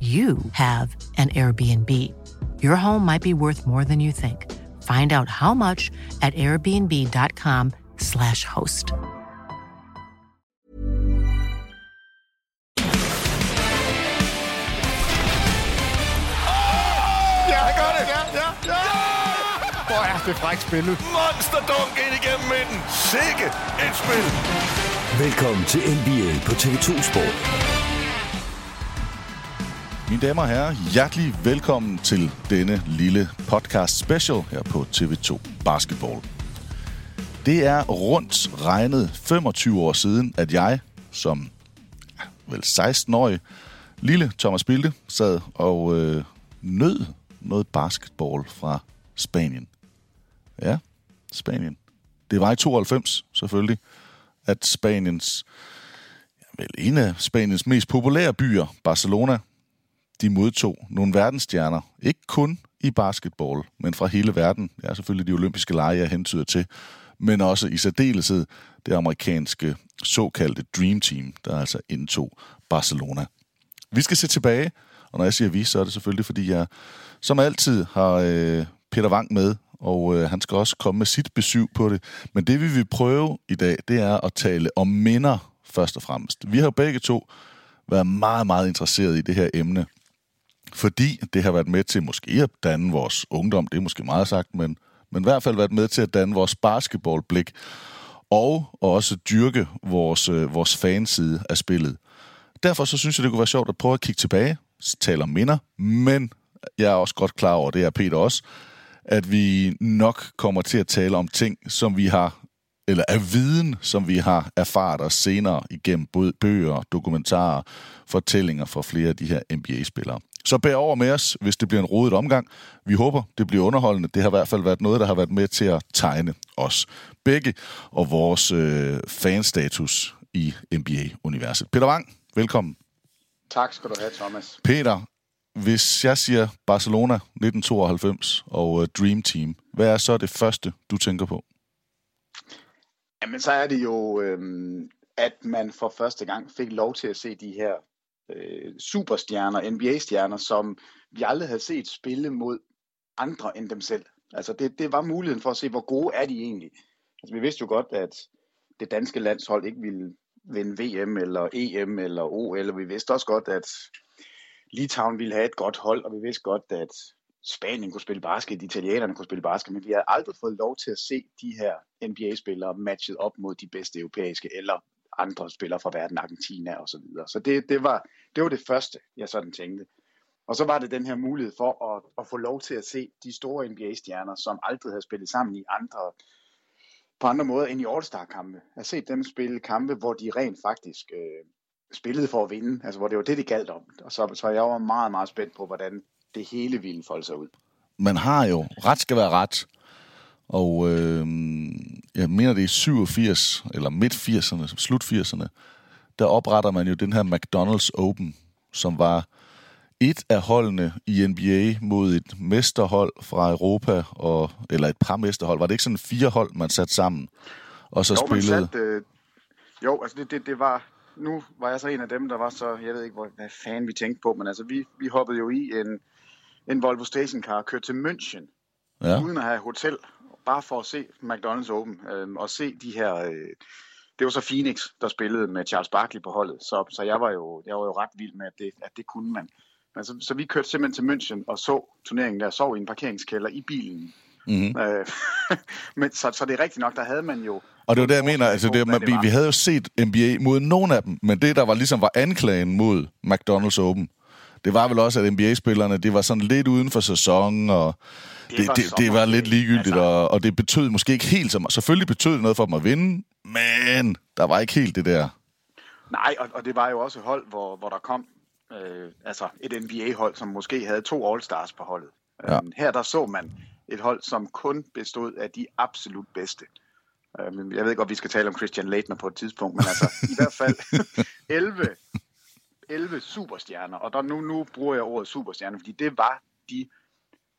you have an Airbnb. Your home might be worth more than you think. Find out how much at airbnb.com/slash host. Ja, jeg gør det. Ja, ja, ja. Hvor er det frækt spillet. Monster dunk ind igennem midten. Sikke et spil. Velkommen til NBA på TV2 Sport. Mine damer og herrer, hjertelig velkommen til denne lille podcast special her på TV2 Basketball. Det er rundt regnet 25 år siden, at jeg som vel 16-årig lille Thomas Bilde sad og øh, nød noget basketball fra Spanien. Ja, Spanien. Det var i 92 selvfølgelig, at Spaniens, vel en af Spaniens mest populære byer, Barcelona, de modtog nogle verdensstjerner. Ikke kun i basketball, men fra hele verden. Ja, selvfølgelig de olympiske lege, jeg hentyder til. Men også i særdeleshed det amerikanske såkaldte Dream Team, der altså indtog Barcelona. Vi skal se tilbage, og når jeg siger vi, så er det selvfølgelig, fordi jeg som altid har øh, Peter Wang med, og øh, han skal også komme med sit besøg på det. Men det vi vil prøve i dag, det er at tale om minder først og fremmest. Vi har begge to været meget, meget interesseret i det her emne, fordi det har været med til måske at danne vores ungdom, det er måske meget sagt, men, men i hvert fald været med til at danne vores basketballblik, og også dyrke vores, øh, vores fanside af spillet. Derfor så synes jeg, det kunne være sjovt at prøve at kigge tilbage, tale om minder, men jeg er også godt klar over, det er Peter også, at vi nok kommer til at tale om ting, som vi har, eller af viden, som vi har erfaret os senere igennem både bøger, dokumentarer, fortællinger fra flere af de her NBA-spillere. Så bær over med os, hvis det bliver en rodet omgang. Vi håber, det bliver underholdende. Det har i hvert fald været noget, der har været med til at tegne os begge og vores øh, fanstatus i NBA-universet. Peter Wang, velkommen. Tak skal du have, Thomas. Peter, hvis jeg siger Barcelona 1992 og uh, Dream Team, hvad er så det første, du tænker på? Jamen, så er det jo, øhm, at man for første gang fik lov til at se de her øh, superstjerner, NBA-stjerner, som vi aldrig havde set spille mod andre end dem selv. Altså, det, det var muligheden for at se, hvor gode er de egentlig. Altså, vi vidste jo godt, at det danske landshold ikke ville vinde VM eller EM eller OL, og vi vidste også godt, at Litauen ville have et godt hold, og vi vidste godt, at Spanien kunne spille basket, italienerne kunne spille basket, men vi har aldrig fået lov til at se de her NBA-spillere matchet op mod de bedste europæiske eller andre spillere fra verden, Argentina og så videre. Så det, det, var, det var det første, jeg sådan tænkte. Og så var det den her mulighed for at, at få lov til at se de store NBA-stjerner, som aldrig havde spillet sammen i andre på andre måder end i All-Star-kampe. At se dem spille kampe, hvor de rent faktisk øh, spillede for at vinde, altså hvor det var det, det galt om. Og så, så jeg var meget, meget spændt på, hvordan det hele ville folde sig ud. Man har jo, ret skal være ret, og øh, jeg mener det er 87, eller midt 80'erne, slut 80'erne, der opretter man jo den her McDonald's Open, som var et af holdene i NBA mod et mesterhold fra Europa, og, eller et par mesterhold. Var det ikke sådan fire hold, man satte sammen? Og så jo, spillede... Sat, øh, jo, altså det, det, det var... Nu var jeg så en af dem, der var så... Jeg ved ikke, hvor, hvad fanden vi tænkte på, men altså vi, vi hoppede jo i en, en Volvo Stationcar og kørte til München, ja. uden at have hotel, bare for at se McDonald's Open, øh, og se de her... Øh, det var så Phoenix, der spillede med Charles Barkley på holdet, så, så jeg, var jo, jeg var jo ret vild med, at det, at det kunne man. Men så, så vi kørte simpelthen til München og så turneringen der, sov i en parkeringskælder i bilen. Mm-hmm. Øh, men, så, så det er rigtigt nok, der havde man jo... Og det var det, jeg mener, altså det, man, det vi, vi havde jo set NBA mod nogle af dem, men det, der var ligesom var anklagen mod McDonald's Open, det var vel også, at NBA-spillerne, det var sådan lidt uden for sæson, og det, det, det, det var lidt ligegyldigt, altså. og, og det betød måske ikke helt så meget. Selvfølgelig betød det noget for dem at vinde, men der var ikke helt det der. Nej, og, og det var jo også et hold, hvor, hvor der kom øh, altså et NBA-hold, som måske havde to All-Stars på holdet. Ja. Øh, her der så man et hold, som kun bestod af de absolut bedste. Øh, jeg ved godt, vi skal tale om Christian Leitner på et tidspunkt, men altså i hvert fald 11, 11 superstjerner. Og der, nu, nu bruger jeg ordet superstjerner, fordi det var de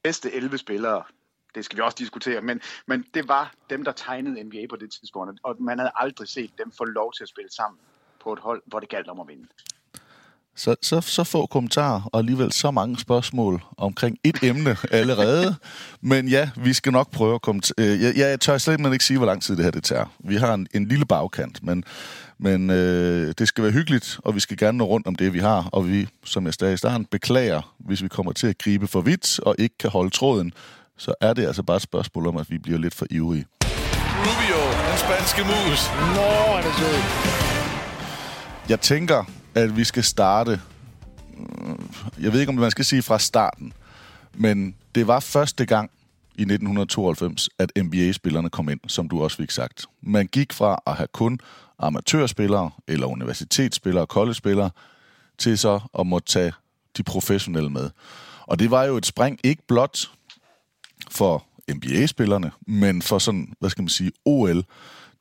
bedste 11 spillere, det skal vi også diskutere, men, men det var dem, der tegnede NBA på det tidspunkt, og man havde aldrig set dem få lov til at spille sammen på et hold, hvor det galt om at vinde. Så, så, så få kommentarer, og alligevel så mange spørgsmål omkring et emne allerede. Men ja, vi skal nok prøve at komme til... Øh, jeg, jeg tør slet ikke sige, hvor lang tid det her det tager. Vi har en, en lille bagkant, men, men øh, det skal være hyggeligt, og vi skal gerne nå rundt om det, vi har. Og vi, som jeg stadig i starten, beklager, hvis vi kommer til at gribe for vidt og ikke kan holde tråden, så er det altså bare et spørgsmål om, at vi bliver lidt for ivrige. Rubio, den spanske mus. Nå, er det. Jeg tænker, at vi skal starte... Mm, jeg ved ikke, om man skal sige fra starten, men det var første gang i 1992, at NBA-spillerne kom ind, som du også fik sagt. Man gik fra at have kun amatørspillere, eller universitetsspillere, college-spillere, til så at måtte tage de professionelle med. Og det var jo et spring ikke blot for NBA-spillerne, men for sådan, hvad skal man sige, OL,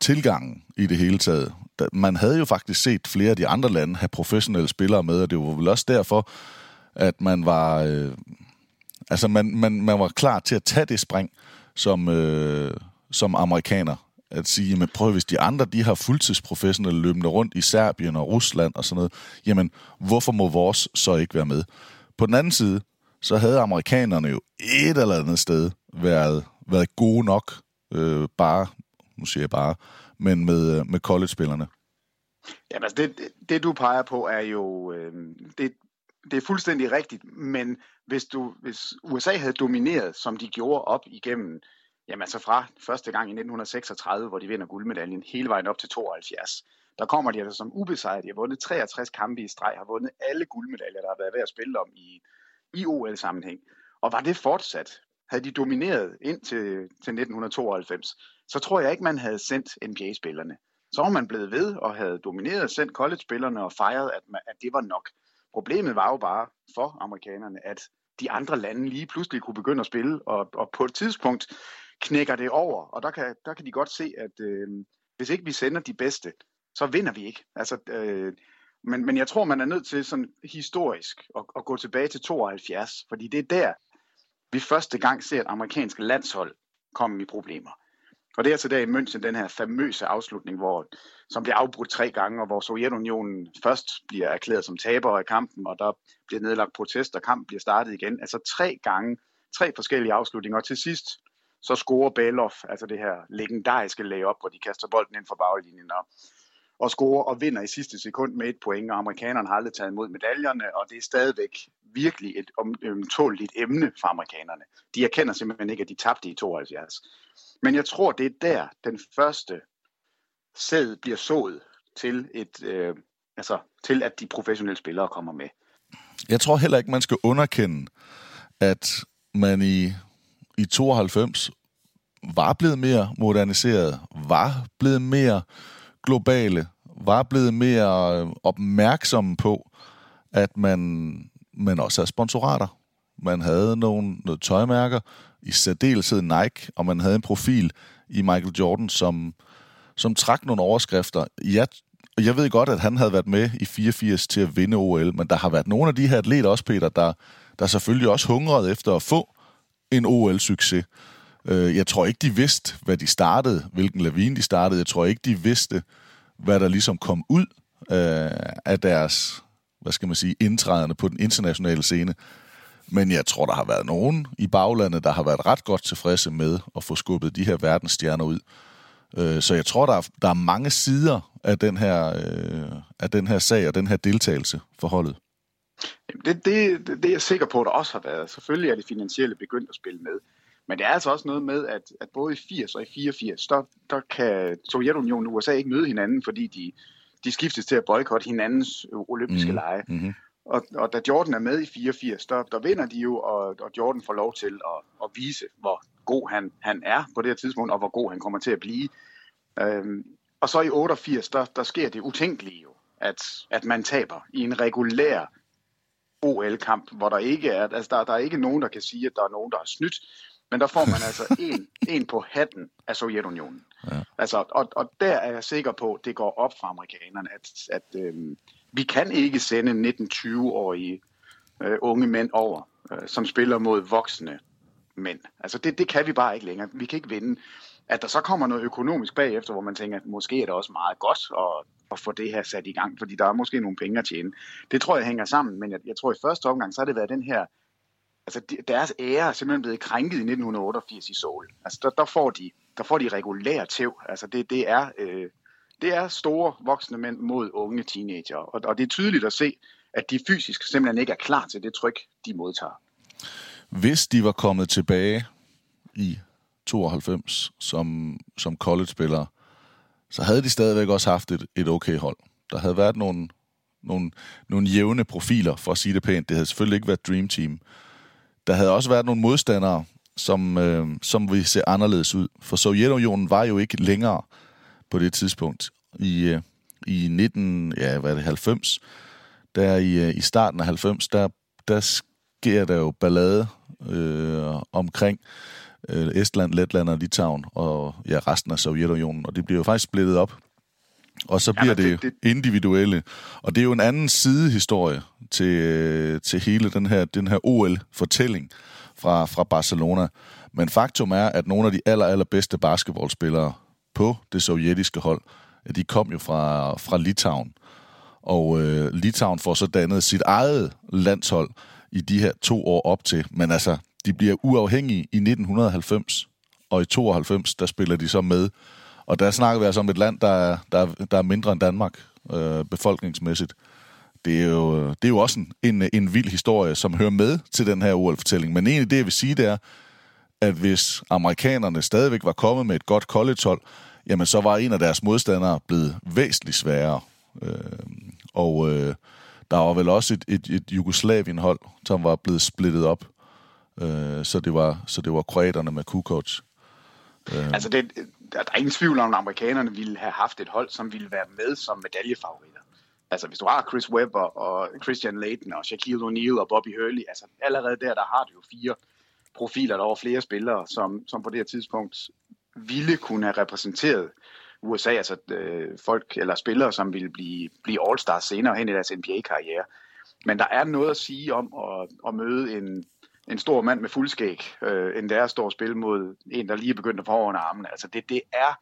tilgangen i det hele taget man havde jo faktisk set flere af de andre lande have professionelle spillere med, og det var vel også derfor, at man var, øh, altså man, man, man var klar til at tage det spring som, øh, som amerikaner. At sige, jamen prøv hvis de andre, de har fuldtidsprofessionelle løbende rundt i Serbien og Rusland og sådan noget, jamen hvorfor må vores så ikke være med? På den anden side, så havde amerikanerne jo et eller andet sted været, været gode nok, øh, bare, nu siger jeg bare, men med, øh, med college-spillerne? Jamen altså, det, det, det du peger på er jo, øh, det, det er fuldstændig rigtigt, men hvis, du, hvis USA havde domineret, som de gjorde op igennem, jamen altså fra første gang i 1936, hvor de vinder guldmedaljen, hele vejen op til 72, der kommer de altså som ubesejret. De har vundet 63 kampe i streg, har vundet alle guldmedaljer, der har været ved at spille om i, i OL-sammenhæng. Og var det fortsat, havde de domineret ind til, til 1992, så tror jeg ikke, man havde sendt NBA-spillerne. Så var man blevet ved og havde domineret, sendt college-spillerne og fejret, at, man, at det var nok. Problemet var jo bare for amerikanerne, at de andre lande lige pludselig kunne begynde at spille, og, og på et tidspunkt knækker det over, og der kan, der kan de godt se, at øh, hvis ikke vi sender de bedste, så vinder vi ikke. Altså, øh, men, men jeg tror, man er nødt til sådan historisk at, at gå tilbage til 72, fordi det er der, vi første gang ser et amerikansk landshold komme i problemer. Og det er altså der i München, den her famøse afslutning, hvor, som bliver afbrudt tre gange, og hvor Sovjetunionen først bliver erklæret som taber af kampen, og der bliver nedlagt protest, og kampen bliver startet igen. Altså tre gange, tre forskellige afslutninger, og til sidst så scorer Belov, altså det her legendariske layup, hvor de kaster bolden ind for baglinjen, og og scorer og vinder i sidste sekund med et point, og amerikanerne har aldrig taget imod medaljerne, og det er stadigvæk virkelig et omtåligt emne for amerikanerne. De erkender simpelthen ikke, at de tabte i 72. Men jeg tror, det er der, den første sæd bliver sået til, et, øh, altså, til at de professionelle spillere kommer med. Jeg tror heller ikke, man skal underkende, at man i, i 92 var blevet mere moderniseret, var blevet mere globale, var blevet mere øh, opmærksomme på, at man, man også havde sponsorater. Man havde nogle, noget tøjmærker, i særdeleshed Nike, og man havde en profil i Michael Jordan, som, som trak nogle overskrifter. Jeg, jeg ved godt, at han havde været med i 84 til at vinde OL, men der har været nogle af de her atleter også, Peter, der, der selvfølgelig også hungrede efter at få en OL-succes. Øh, jeg tror ikke, de vidste, hvad de startede, hvilken lavine de startede. Jeg tror ikke, de vidste, hvad der ligesom kom ud øh, af deres, hvad skal man sige, indtrædende på den internationale scene. Men jeg tror, der har været nogen i baglandet, der har været ret godt tilfredse med at få skubbet de her verdensstjerner ud. Øh, så jeg tror, der er, der er mange sider af den, her, øh, af den her sag og den her deltagelse forholdet. Det, det, det, det er jeg sikker på, at der også har været. Selvfølgelig er det finansielle begyndt at spille med. Men det er altså også noget med, at, at både i 80 og i 84, der, der kan Sovjetunionen og USA ikke møde hinanden, fordi de, de skiftes til at boykotte hinandens olympiske mm. lege. Mm-hmm. Og, og da Jordan er med i 84, der, der vinder de jo, og, og Jordan får lov til at, at vise, hvor god han, han er på det her tidspunkt, og hvor god han kommer til at blive. Øhm, og så i 88, der, der sker det utænkelige jo, at, at man taber i en regulær OL-kamp, hvor der ikke er, altså der, der er ikke nogen, der kan sige, at der er nogen, der har snydt, men der får man altså en, en på hatten af Sovjetunionen. Ja. Altså, og, og der er jeg sikker på, at det går op for amerikanerne, at, at øhm, vi kan ikke sende 19-20-årige øh, unge mænd over, øh, som spiller mod voksne mænd. Altså det, det kan vi bare ikke længere. Vi kan ikke vinde. At der så kommer noget økonomisk bagefter, hvor man tænker, at måske er det også meget godt at, at få det her sat i gang, fordi der er måske nogle penge at tjene. Det tror jeg hænger sammen, men jeg, jeg tror i første omgang, så har det været den her, altså deres ære er simpelthen blevet krænket i 1988 i Seoul. Altså der, der, får, de, der får de regulær tæv. Altså det, det er... Øh, det er store voksne mænd mod unge teenager. Og, og det er tydeligt at se, at de fysisk simpelthen ikke er klar til det tryk, de modtager. Hvis de var kommet tilbage i 92 som, som college-spillere, så havde de stadigvæk også haft et, et okay hold. Der havde været nogle, nogle, nogle jævne profiler, for at sige det pænt. Det havde selvfølgelig ikke været Dream Team. Der havde også været nogle modstandere, som, øh, som ville se anderledes ud. For Sovjetunionen var jo ikke længere på det tidspunkt. I, øh, i 19, ja, hvad er det, 90, der i, øh, i starten af 90, der, der sker der jo ballade øh, omkring øh, Estland, Letland og Litauen og ja, resten af Sovjetunionen, og det bliver jo faktisk splittet op. Og så bliver ja, det, det, det individuelle. Og det er jo en anden sidehistorie til, øh, til hele den her, den her OL-fortælling fra, fra Barcelona. Men faktum er, at nogle af de aller, allerbedste basketballspillere på det sovjetiske hold, de kom jo fra, fra Litauen. Og øh, Litauen får så dannet sit eget landshold i de her to år op til. Men altså, de bliver uafhængige i 1990, og i 92, der spiller de så med. Og der snakker vi altså om et land, der er, der, der er mindre end Danmark øh, befolkningsmæssigt. Det er, jo, øh, det er jo også en, en, en vild historie, som hører med til den her OL-fortælling. Men egentlig det, jeg vil sige, det er, at hvis amerikanerne stadigvæk var kommet med et godt collegehold, jamen så var en af deres modstandere blevet væsentligt sværere. Øh, og øh, der var vel også et, et, et Jugoslavien-hold, som var blevet splittet op. Øh, så det var så det var kroaterne med Kukoc. Øh. Altså, det, der er ingen tvivl om, at amerikanerne ville have haft et hold, som ville være med som medaljefavoritter. Altså, hvis du har Chris Webber og Christian Layton og Shaquille O'Neal og Bobby Hurley, altså allerede der, der har du jo fire profiler, der over flere spillere, som, som på det her tidspunkt ville kunne have repræsenteret USA, altså øh, folk eller spillere, som ville blive, blive all-stars senere hen i deres NBA-karriere. Men der er noget at sige om at, at møde en, en stor mand med fuldskæg, øh, end det er at stå og spille mod en, der lige er begyndt at få over armene. Altså det, det er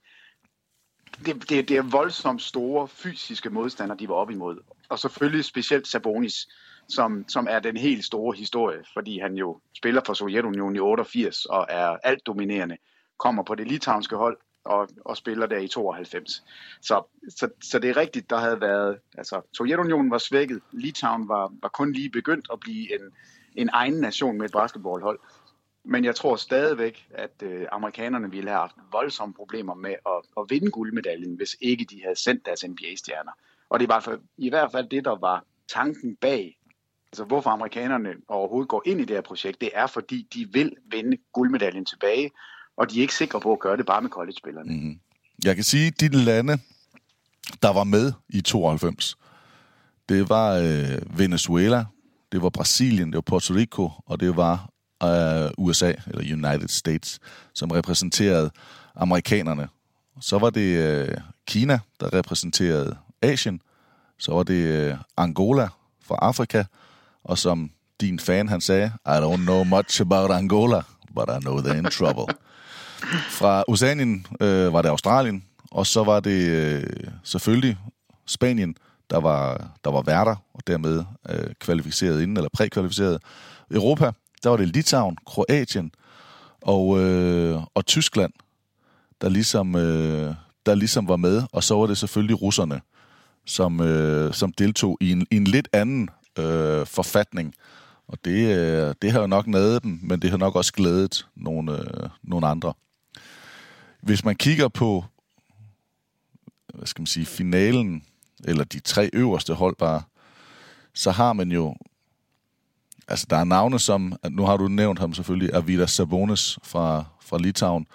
det, det, det er voldsomt store fysiske modstandere, de var op imod. Og selvfølgelig specielt Sabonis, som, som er den helt store historie, fordi han jo spiller for Sovjetunionen i 88 og er alt dominerende, kommer på det litauiske hold og, og spiller der i 92. Så, så, så det er rigtigt, der havde været, altså Sovjetunionen var svækket, Litauen var, var kun lige begyndt at blive en, en egen nation med et basketballhold. Men jeg tror stadigvæk, at øh, amerikanerne ville have haft voldsomme problemer med at, at vinde guldmedaljen, hvis ikke de havde sendt deres NBA-stjerner. Og det var for, i hvert fald det, der var tanken bag Altså hvorfor amerikanerne overhovedet går ind i det her projekt, det er fordi, de vil vinde guldmedaljen tilbage, og de er ikke sikre på at gøre det bare med college-spillerne. Mm-hmm. Jeg kan sige, at de lande, der var med i 92, det var øh, Venezuela, det var Brasilien, det var Puerto Rico, og det var øh, USA, eller United States, som repræsenterede amerikanerne. Så var det øh, Kina, der repræsenterede Asien. Så var det øh, Angola fra Afrika. Og som din fan han sagde, I don't know much about Angola, but I know they're in trouble. Fra Oceanien øh, var det Australien, og så var det øh, selvfølgelig Spanien, der var, der var værter, og dermed øh, kvalificeret inden, eller prækvalificeret. Europa, der var det Litauen, Kroatien og, øh, og Tyskland, der ligesom, øh, der ligesom var med, og så var det selvfølgelig russerne, som, øh, som deltog i en, i en lidt anden øh, forfatning. Og det, øh, det har jo nok nadet dem, men det har nok også glædet nogle, øh, nogle andre. Hvis man kigger på, hvad skal man sige, finalen, eller de tre øverste hold bare, så har man jo, altså der er navne som, nu har du nævnt ham selvfølgelig, Avidas Sabonis fra, fra Litauen,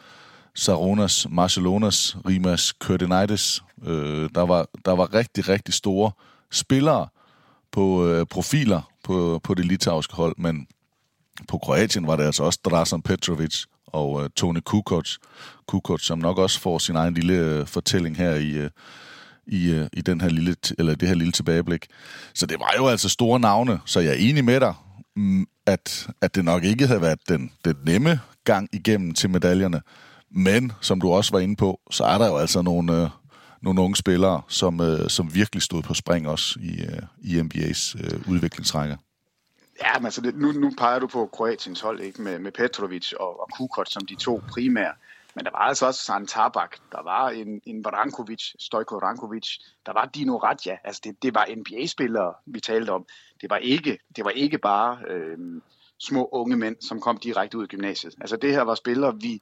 Saronas, Marcelonas, Rimas Kurtinaitis. Øh, der, var, der var rigtig, rigtig store spillere på øh, profiler på, på det litauiske hold, men på Kroatien var det altså også Drasan Petrovic og øh, Tone Kukoc, Kukoc, som nok også får sin egen lille øh, fortælling her i, øh, i, øh, i den her lille, eller det her lille tilbageblik. Så det var jo altså store navne, så jeg er enig med dig, mm, at, at det nok ikke havde været den, den nemme gang igennem til medaljerne. Men, som du også var inde på, så er der jo altså nogle, øh, nogle unge spillere, som, øh, som virkelig stod på spring også i, øh, i NBA's øh, udviklingsrækker. Ja, men altså det, nu, nu peger du på Kroatiens hold ikke med, med Petrovic og, og Kukoc som de to primære. Men der var altså også San Tabak, der var en, en Vrankovic, Stojko Rankovic, der var Dino Radja. Altså det, det var NBA-spillere, vi talte om. Det var ikke, det var ikke bare øh, små unge mænd, som kom direkte ud af gymnasiet. Altså det her var spillere, vi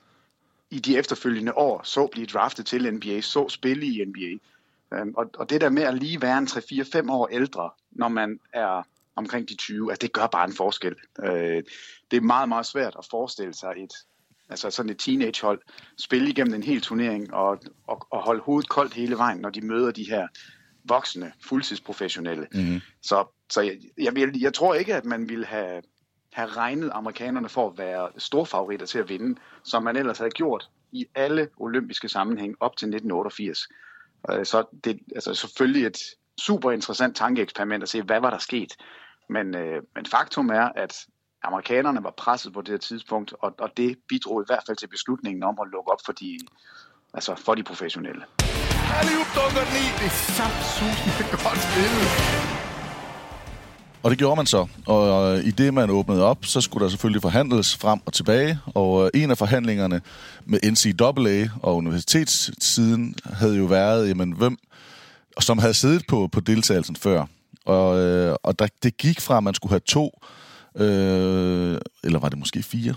i de efterfølgende år så blive draftet til NBA, så spille i NBA. Øhm, og, og det der med at lige være en 3-4-5 år ældre, når man er omkring de 20, altså det gør bare en forskel. Øh, det er meget, meget svært at forestille sig et, altså sådan et teenagehold, spille igennem en hel turnering og, og, og holde hovedet koldt hele vejen, når de møder de her voksne, fuldtidsprofessionelle. Mm-hmm. Så, så jeg, jeg, jeg, jeg tror ikke, at man ville have, have regnet amerikanerne for at være storfavoritter til at vinde, som man ellers havde gjort i alle olympiske sammenhæng op til 1988. Øh, så det er altså selvfølgelig et super interessant tankeeksperiment at se, hvad var der sket. Men, øh, men faktum er, at amerikanerne var presset på det her tidspunkt, og, og det bidrog i hvert fald til beslutningen om at lukke op for de, altså for de professionelle. Det er samt godt spillet. Og det gjorde man så. Og øh, i det, man åbnede op, så skulle der selvfølgelig forhandles frem og tilbage. Og øh, en af forhandlingerne med NCAA og universitetssiden havde jo været, jamen, hvem, som havde siddet på, på deltagelsen før. Og, øh, og der, det gik fra, at man skulle have to, øh, eller var det måske fire?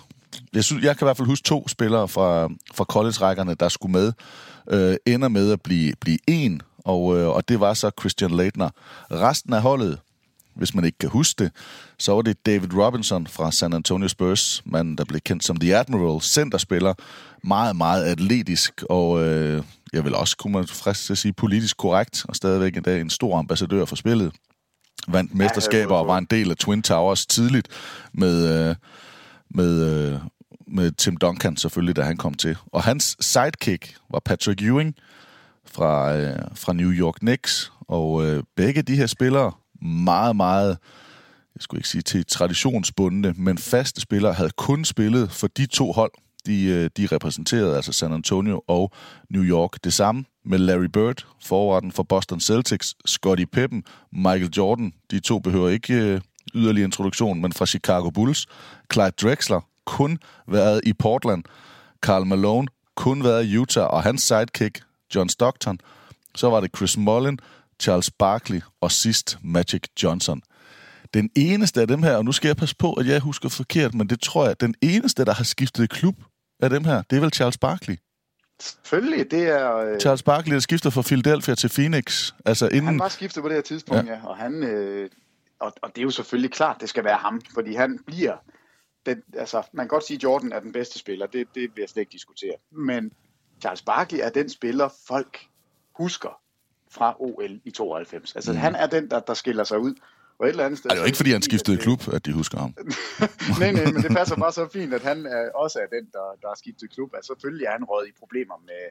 Jeg, synes, jeg kan i hvert fald huske to spillere fra, fra college-rækkerne, der skulle med, øh, ender med at blive, blive en, og, øh, og det var så Christian Leitner. Resten af holdet, hvis man ikke kan huske det, så var det David Robinson fra San Antonio Spurs, manden der blev kendt som The Admiral, centerspiller, meget, meget atletisk, og øh, jeg vil også kunne man frisk til at sige politisk korrekt, og stadigvæk en dag en stor ambassadør for spillet. Vandt mesterskaber og var en del af Twin Towers tidligt med, øh, med, øh, med Tim Duncan selvfølgelig, da han kom til. Og hans sidekick var Patrick Ewing fra, øh, fra New York Knicks, og øh, begge de her spillere meget, meget, jeg skulle ikke sige til traditionsbundne, men faste spillere havde kun spillet for de to hold, de, øh, de repræsenterede, altså San Antonio og New York. Det samme med Larry Bird, forretten for Boston Celtics, Scottie Pippen, Michael Jordan. De to behøver ikke øh, yderligere introduktion, men fra Chicago Bulls. Clyde Drexler, kun været i Portland. Karl Malone, kun været i Utah, og hans sidekick, John Stockton. Så var det Chris Mullin, Charles Barkley og sidst Magic Johnson. Den eneste af dem her, og nu skal jeg passe på, at jeg husker forkert, men det tror jeg, den eneste, der har skiftet klub af dem her, det er vel Charles Barkley. Selvfølgelig, det er... Øh... Charles Barkley, der skifter fra Philadelphia til Phoenix. Altså inden... Han var skiftet på det her tidspunkt, ja. ja. Og, han, øh... og, og det er jo selvfølgelig klart, det skal være ham, fordi han bliver det, altså, man kan godt sige, at Jordan er den bedste spiller. Det, det vil jeg slet ikke diskutere. Men Charles Barkley er den spiller, folk husker fra OL i 92. Altså, mm. han er den, der, der skiller sig ud. Og et eller andet sted... Er det jo ikke, fordi han skiftede klub, at de husker ham? nej, nej, men det passer bare så fint, at han er, også er den, der, der har skiftet klub. Altså, selvfølgelig er han råd i problemer med,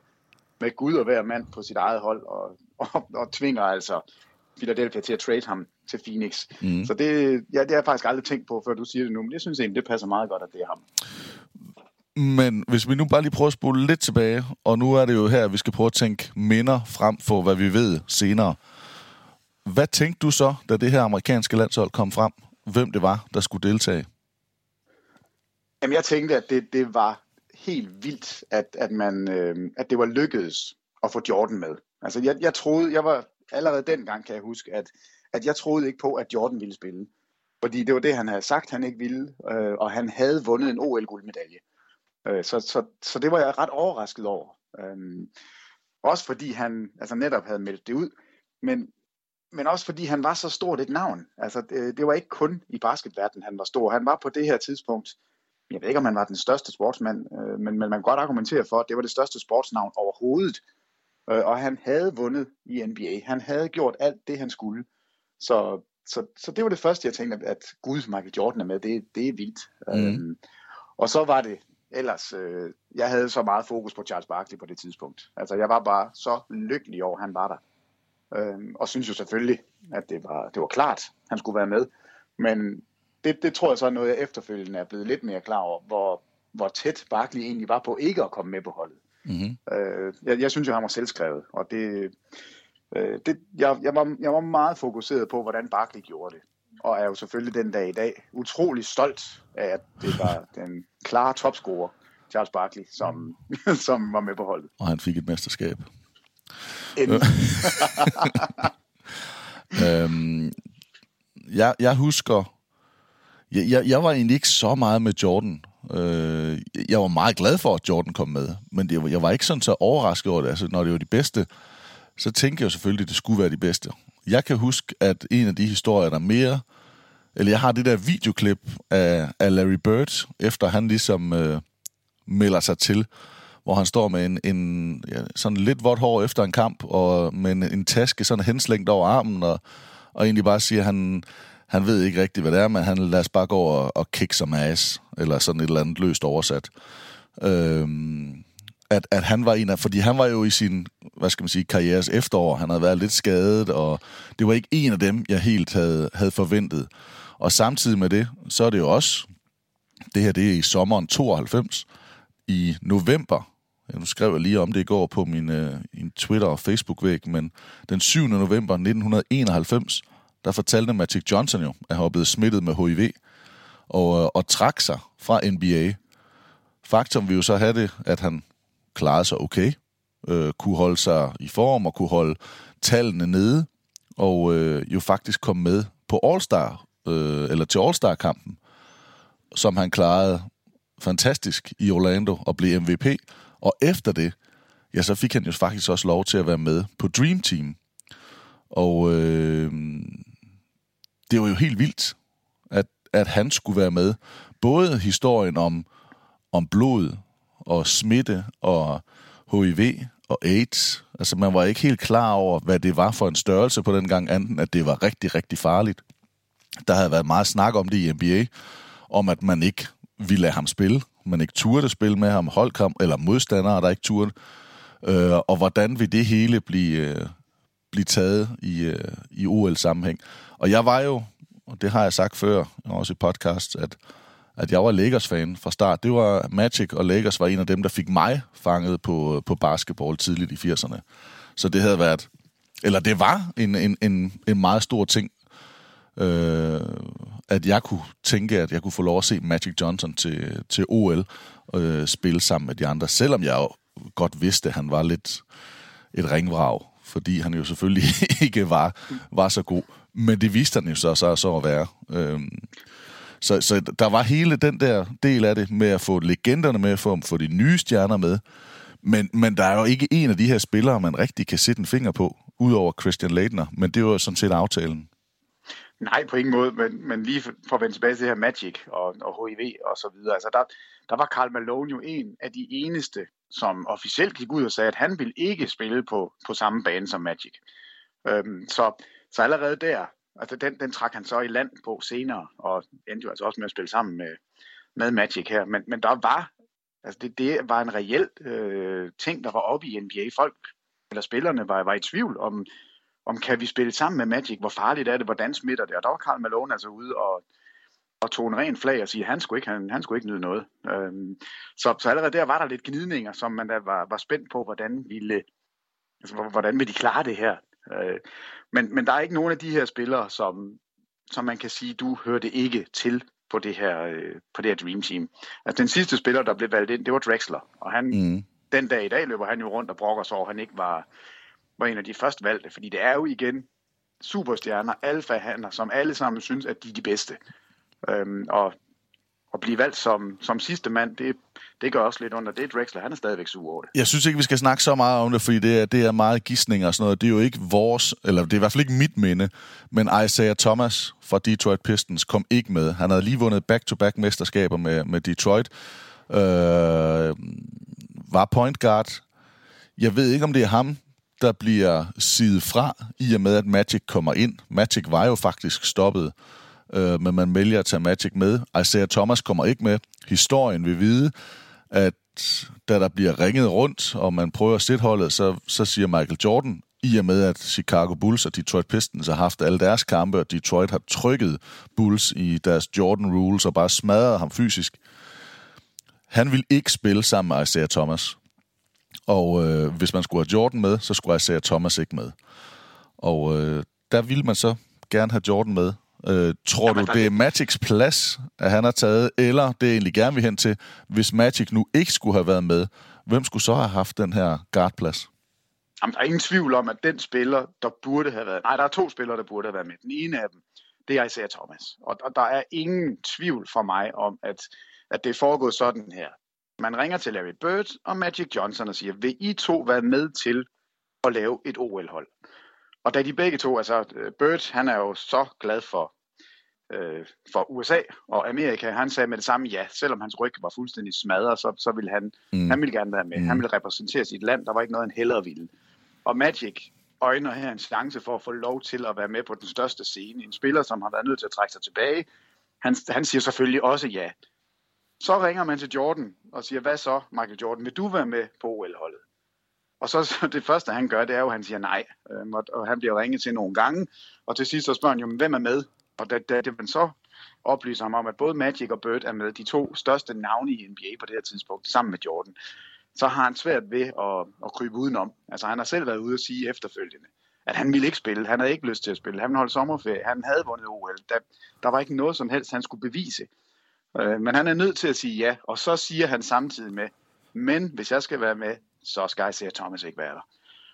med Gud og hver mand på sit eget hold, og, og, og tvinger altså Philadelphia til at trade ham til Phoenix. Mm. Så det, ja, det har jeg faktisk aldrig tænkt på, før du siger det nu, men jeg synes egentlig, det passer meget godt, at det er ham. Men hvis vi nu bare lige prøver at spole lidt tilbage, og nu er det jo her, vi skal prøve at tænke minder frem for, hvad vi ved senere. Hvad tænkte du så, da det her amerikanske landshold kom frem? Hvem det var, der skulle deltage? Jamen, jeg tænkte, at det, det var helt vildt, at, at, man, øh, at det var lykkedes at få Jordan med. Altså, jeg, jeg troede, jeg var allerede dengang, kan jeg huske, at, at jeg troede ikke på, at Jordan ville spille. Fordi det var det, han havde sagt, han ikke ville, øh, og han havde vundet en OL-guldmedalje. Øh, så, så, så det var jeg ret overrasket over. Øh, også fordi han altså netop havde meldt det ud, men, men også fordi han var så stort et navn. Altså, det, det var ikke kun i basketverdenen, han var stor. Han var på det her tidspunkt, jeg ved ikke, om han var den største sportsmand, øh, men, men man kan godt argumentere for, at det var det største sportsnavn overhovedet. Øh, og han havde vundet i NBA. Han havde gjort alt det, han skulle. Så, så, så det var det første, jeg tænkte, at Gud, Michael Jordan er med, det, det er vildt. Mm. Øhm, og så var det ellers, øh, jeg havde så meget fokus på Charles Barkley på det tidspunkt. Altså, jeg var bare så lykkelig over, at han var der. Øhm, og synes jo selvfølgelig, at det var, det var klart, han skulle være med. Men det, det tror jeg så er noget, jeg efterfølgende er blevet lidt mere klar over, hvor, hvor tæt Barkley egentlig var på ikke at komme med på holdet. Mm-hmm. Øh, jeg, jeg synes jo, han var selvskrevet, og det, øh, det, jeg, jeg, var, jeg var meget fokuseret på, hvordan Barkley gjorde det. Og er jo selvfølgelig den dag i dag utrolig stolt af, at det var den klare topscorer, Charles Barkley, som, som var med på holdet. Og han fik et mesterskab øhm, jeg, jeg husker, jeg, jeg, jeg var egentlig ikke så meget med Jordan Øh, jeg var meget glad for, at Jordan kom med, men det, jeg var ikke sådan så overrasket over det. Altså, når det var de bedste, så tænkte jeg selvfølgelig, at det skulle være de bedste. Jeg kan huske, at en af de historier, der mere... Eller jeg har det der videoklip af, af Larry Bird, efter han ligesom øh, melder sig til, hvor han står med en, en ja, sådan lidt vådt hår efter en kamp, og med en, en taske sådan henslængt over armen, og, og egentlig bare siger, at han, han ved ikke rigtigt, hvad det er, men han lader os bare gå og, og kick som ass, eller sådan et eller andet løst oversat. Øhm, at, at han var en af, fordi han var jo i sin, hvad skal man sige, karrieres efterår, han havde været lidt skadet, og det var ikke en af dem, jeg helt havde, havde forventet. Og samtidig med det, så er det jo også, det her det er i sommeren 92, i november, Øh, nu skrev jeg lige om det i går på min, øh, min Twitter- og Facebook-væg, men den 7. november 1991, der fortalte Magic Johnson jo, at han var blevet smittet med HIV, og, øh, og trak sig fra NBA. Faktum vil jo så have det, at han klarede sig okay, øh, kunne holde sig i form og kunne holde tallene nede, og øh, jo faktisk kom med på All-Star, øh, eller til All-Star-kampen, som han klarede fantastisk i Orlando og blev MVP. Og efter det, ja, så fik han jo faktisk også lov til at være med på Dream Team. Og øh, det var jo helt vildt, at, at han skulle være med. Både historien om, om blod og smitte og HIV og AIDS. Altså man var ikke helt klar over, hvad det var for en størrelse på den gang, anden at det var rigtig, rigtig farligt. Der havde været meget snak om det i NBA, om at man ikke ville lade ham spille. Man ikke turde spille med ham, holdkamp eller modstandere, der ikke turde. Øh, og hvordan vil det hele blive, øh, blive taget i, øh, i OL-sammenhæng? Og jeg var jo, og det har jeg sagt før, også i podcast, at, at jeg var Lakers-fan fra start. Det var Magic, og Lakers var en af dem, der fik mig fanget på, øh, på basketball tidligt i 80'erne. Så det havde været, eller det var en, en, en, en meget stor ting, øh, at jeg kunne tænke, at jeg kunne få lov at se Magic Johnson til, til OL øh, spille sammen med de andre, selvom jeg jo godt vidste, at han var lidt et ringvrag, fordi han jo selvfølgelig ikke var, var så god. Men det viste han jo så, så, så at være. Øhm, så, så der var hele den der del af det med at få legenderne med, for at få de nye stjerner med. Men, men der er jo ikke en af de her spillere, man rigtig kan sætte en finger på, udover Christian Leitner. Men det var sådan set aftalen. Nej, på ingen måde, men, men lige for, at vende tilbage til det her Magic og, og HIV og så videre. Altså der, der var Karl Malone jo en af de eneste, som officielt gik ud og sagde, at han ville ikke spille på, på samme bane som Magic. Øhm, så, så allerede der, altså den, den trak han så i land på senere, og endte jo altså også med at spille sammen med, med Magic her. Men, men der var, altså det, det var en reel øh, ting, der var oppe i NBA. Folk, eller spillerne, var, var i tvivl om, om kan vi spille sammen med Magic, hvor farligt er det, hvordan smitter det, og der var Karl Malone altså ude og, og tog en ren flag og sige, at han skulle ikke, han, han skulle ikke nyde noget. Øhm, så, så allerede der var der lidt gnidninger, som man da var, var spændt på, hvordan ville, altså, hvordan vil de klare det her. Øh, men, men der er ikke nogen af de her spillere, som, som man kan sige, du hørte ikke til på det her, øh, på det her Dream Team. Altså den sidste spiller, der blev valgt ind, det var Drexler, og han, mm. den dag i dag løber han jo rundt og brokker sig over, han ikke var, var en af de først valgte, fordi det er jo igen superstjerner, alfahander, som alle sammen synes, at de er de bedste. Øhm, og at blive valgt som, som sidste mand, det, det gør også lidt under det. Drexler, han er stadigvæk sur over det. Jeg synes ikke, vi skal snakke så meget om det, fordi det er, det er meget gissninger og sådan noget. Det er jo ikke vores, eller det er i hvert fald ikke mit minde, men Isaiah Thomas fra Detroit Pistons kom ikke med. Han havde lige vundet back-to-back mesterskaber med, med Detroit. Øh, var point guard. Jeg ved ikke, om det er ham, der bliver sidet fra, i og med, at Magic kommer ind. Magic var jo faktisk stoppet øh, men man vælger at tage Magic med. Isaiah Thomas kommer ikke med. Historien vil vide, at da der bliver ringet rundt, og man prøver at sætte holdet, så, så siger Michael Jordan, i og med at Chicago Bulls og Detroit Pistons har haft alle deres kampe, og Detroit har trykket Bulls i deres Jordan rules og bare smadret ham fysisk. Han vil ikke spille sammen med Isaiah Thomas. Og øh, hvis man skulle have Jordan med, så skulle Isaiah Thomas ikke med. Og øh, der vil man så gerne have Jordan med, Øh, tror Jamen, du, det er Magics plads, at han har taget, eller det er egentlig gerne vil hen til, hvis Magic nu ikke skulle have været med, hvem skulle så have haft den her guardplads? Jamen, der er ingen tvivl om, at den spiller, der burde have været... Nej, der er to spillere, der burde have været med. Den ene af dem, det er Isaiah Thomas. Og, og der er ingen tvivl for mig om, at, at det er foregået sådan her. Man ringer til Larry Bird og Magic Johnson og siger, vil I to være med til at lave et OL-hold? Og da de begge to, altså øh, Bird, han er jo så glad for, øh, for USA og Amerika, han sagde med det samme ja, selvom hans ryg var fuldstændig smadret, så, så ville han, mm. han ville gerne være med. Mm. Han ville repræsentere sit land, der var ikke noget, han hellere ville. Og Magic øjner her en chance for at få lov til at være med på den største scene. En spiller, som har været nødt til at trække sig tilbage. Han, han siger selvfølgelig også ja. Så ringer man til Jordan og siger, hvad så, Michael Jordan, vil du være med på OL-holdet? Og så, så det første, han gør, det er jo, at han siger nej. Øhm, og, og han bliver ringet til nogle gange. Og til sidst så spørger han jo, hvem er med? Og da, da det man så oplyser ham om, at både Magic og Bird er med, de to største navne i NBA på det her tidspunkt, sammen med Jordan, så har han svært ved at, at krybe udenom. Altså han har selv været ude og sige efterfølgende, at han ville ikke spille, han havde ikke lyst til at spille, han ville holde sommerferie, han havde vundet OL, der, der var ikke noget som helst, han skulle bevise. Øh, men han er nødt til at sige ja, og så siger han samtidig med, men hvis jeg skal være med, så skal Isaiah Thomas ikke være der.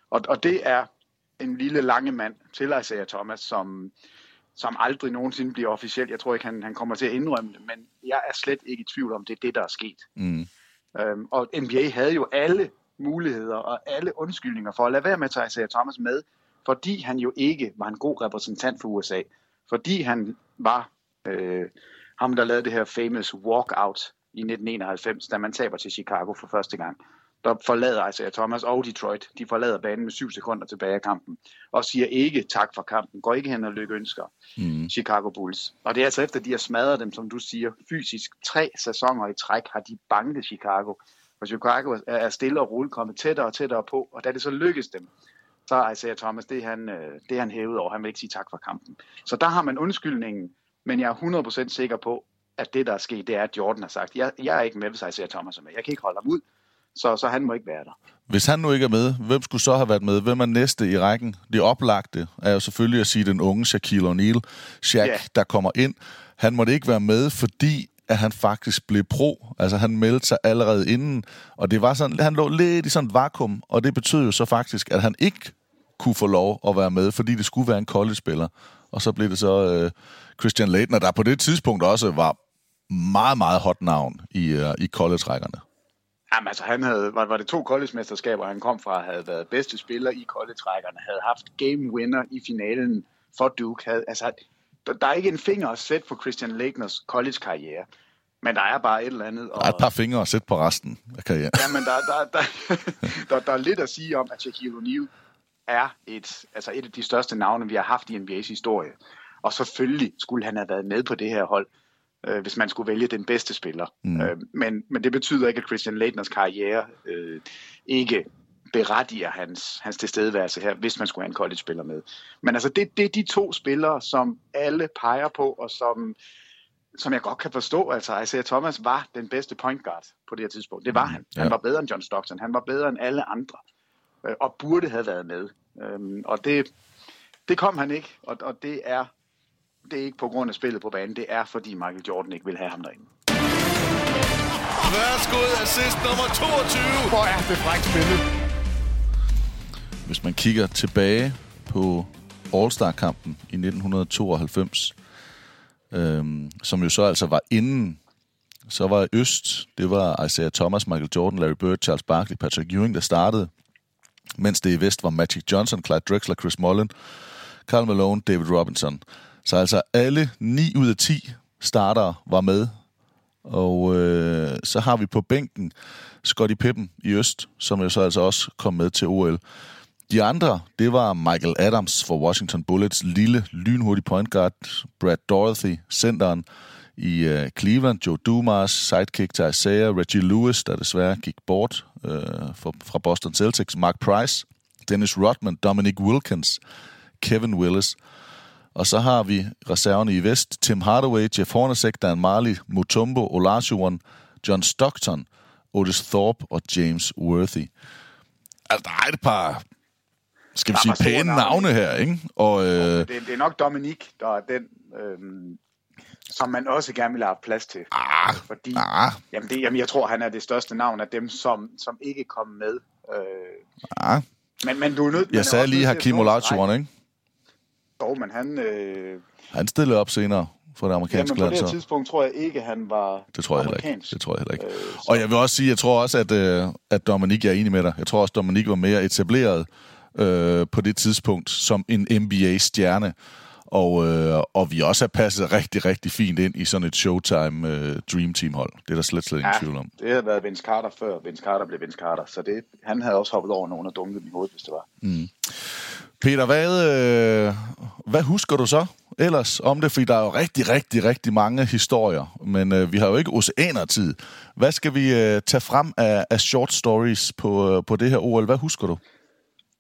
Og, og det er en lille lange mand til Isaiah Thomas, som, som aldrig nogensinde bliver officiel. Jeg tror ikke, han, han kommer til at indrømme det, men jeg er slet ikke i tvivl om, det er det, der er sket. Mm. Øhm, og NBA havde jo alle muligheder og alle undskyldninger for at lade være med at tage Isaiah Thomas med, fordi han jo ikke var en god repræsentant for USA. Fordi han var øh, ham, der lavede det her famous walkout i 1991, da man taber til Chicago for første gang der forlader Isaiah Thomas og Detroit. De forlader banen med syv sekunder tilbage af kampen, og siger ikke tak for kampen, går ikke hen og lykke ønsker mm. Chicago Bulls. Og det er altså efter, de har smadret dem, som du siger, fysisk. Tre sæsoner i træk har de banket Chicago. Og Chicago er stille og roligt kommet tættere og tættere på, og da det så lykkes dem, så er Isaiah Thomas, det er han, øh, det han hævet over. Han vil ikke sige tak for kampen. Så der har man undskyldningen, men jeg er 100% sikker på, at det, der er sket, det er, at Jordan har sagt, jeg, jeg er ikke med, hvis Isaiah Thomas er med. Jeg kan ikke holde ham ud så, så han må ikke være der. Hvis han nu ikke er med, hvem skulle så have været med? Hvem er næste i rækken? Det oplagte er jo selvfølgelig at sige den unge Shaquille O'Neal, Shaq, yeah. der kommer ind. Han måtte ikke være med, fordi at han faktisk blev pro. Altså han meldte sig allerede inden, og det var sådan, han lå lidt i sådan et vakuum, og det betød jo så faktisk, at han ikke kunne få lov at være med, fordi det skulle være en college-spiller. Og så blev det så øh, Christian Leitner, der på det tidspunkt også var meget, meget hot navn i, øh, i college-rækkerne. Jamen altså, han havde, var, var det to college-mesterskaber, han kom fra, havde været bedste spiller i college-rækkerne, havde haft game winner i finalen for Duke. Havde, altså, der, der er ikke en finger at sætte på Christian Lagners college-karriere. Men der er bare et eller andet. Og... Der er et par fingre at sætte på resten af karrieren. Ja, men der, der, der, der, der er lidt at sige om, at Shaquille O'Neal er et, altså et af de største navne, vi har haft i NBA's historie. Og selvfølgelig skulle han have været med på det her hold, øh, hvis man skulle vælge den bedste spiller. Mm. Øh, men, men det betyder ikke, at Christian Leitners karriere øh, ikke berettiger hans, hans tilstedeværelse her, hvis man skulle have en college-spiller med. Men altså, det, det er de to spillere, som alle peger på, og som, som jeg godt kan forstå. Altså, Isaiah Thomas var den bedste point guard på det her tidspunkt. Det var mm, han. Han ja. var bedre end John Stockton. Han var bedre end alle andre. Øh, og burde have været med. Øhm, og det, det kom han ikke, og, og det er det er ikke på grund af spillet på banen, det er fordi Michael Jordan ikke vil have ham derinde. Værsgo assist nummer 22. Hvor er det frækt spillet. Hvis man kigger tilbage på All-Star-kampen i 1992, øhm, som jo så altså var inden, så var Øst, det var Isaiah Thomas, Michael Jordan, Larry Bird, Charles Barkley, Patrick Ewing, der startede, mens det i Vest var Magic Johnson, Clyde Drexler, Chris Mullen, Karl Malone, David Robinson. Så altså alle 9 ud af 10 starter var med. Og øh, så har vi på bænken Scotty Pippen i Øst, som jo så altså også kom med til OL. De andre, det var Michael Adams for Washington Bullets, lille, lynhurtig point guard, Brad Dorothy, centeren i uh, Cleveland, Joe Dumas, sidekick til Isaiah, Reggie Lewis, der desværre gik bort uh, for, fra Boston Celtics, Mark Price, Dennis Rodman, Dominic Wilkins, Kevin Willis. Og så har vi reserverne i vest, Tim Hardaway, Jeff Hornacek, Dan Marley, Mutombo, Olajuwon, John Stockton, Otis Thorpe og James Worthy. Altså, der er et par, skal vi sige, pæne navne, navne her, ikke? Og, øh... det, det er nok Dominik, der er den, øh, som man også gerne vil have plads til. Ah, fordi, ah. Jamen, det, jamen, jeg tror, han er det største navn af dem, som, som ikke kom med. Øh, ah. Men, men du er nødt... Jeg sagde lige Hakim Olajuwon, ikke? Jo, men han... Øh... Han stillede op senere for det amerikanske land. Jamen, på det tidspunkt tror jeg ikke, han var Det tror jeg heller ikke. Det tror jeg heller ikke. Øh, og jeg vil også sige, jeg tror også, at, øh, at Dominik, jeg er enig med dig, jeg tror også, at Dominik var mere etableret øh, på det tidspunkt som en NBA-stjerne. Og, øh, og vi også har passet rigtig, rigtig fint ind i sådan et Showtime øh, Dream Team-hold. Det er der slet, slet ingen ja, tvivl om. det har været Vince Carter før Vince Carter blev Vince Carter, så det, han havde også hoppet over nogen og dunket i hovedet, hvis det var. Mm. Peter, hvad, øh, hvad husker du så ellers om det? Fordi der er jo rigtig, rigtig, rigtig mange historier, men øh, vi har jo ikke oceaner tid. Hvad skal vi øh, tage frem af, af short stories på, øh, på det her OL? Hvad husker du?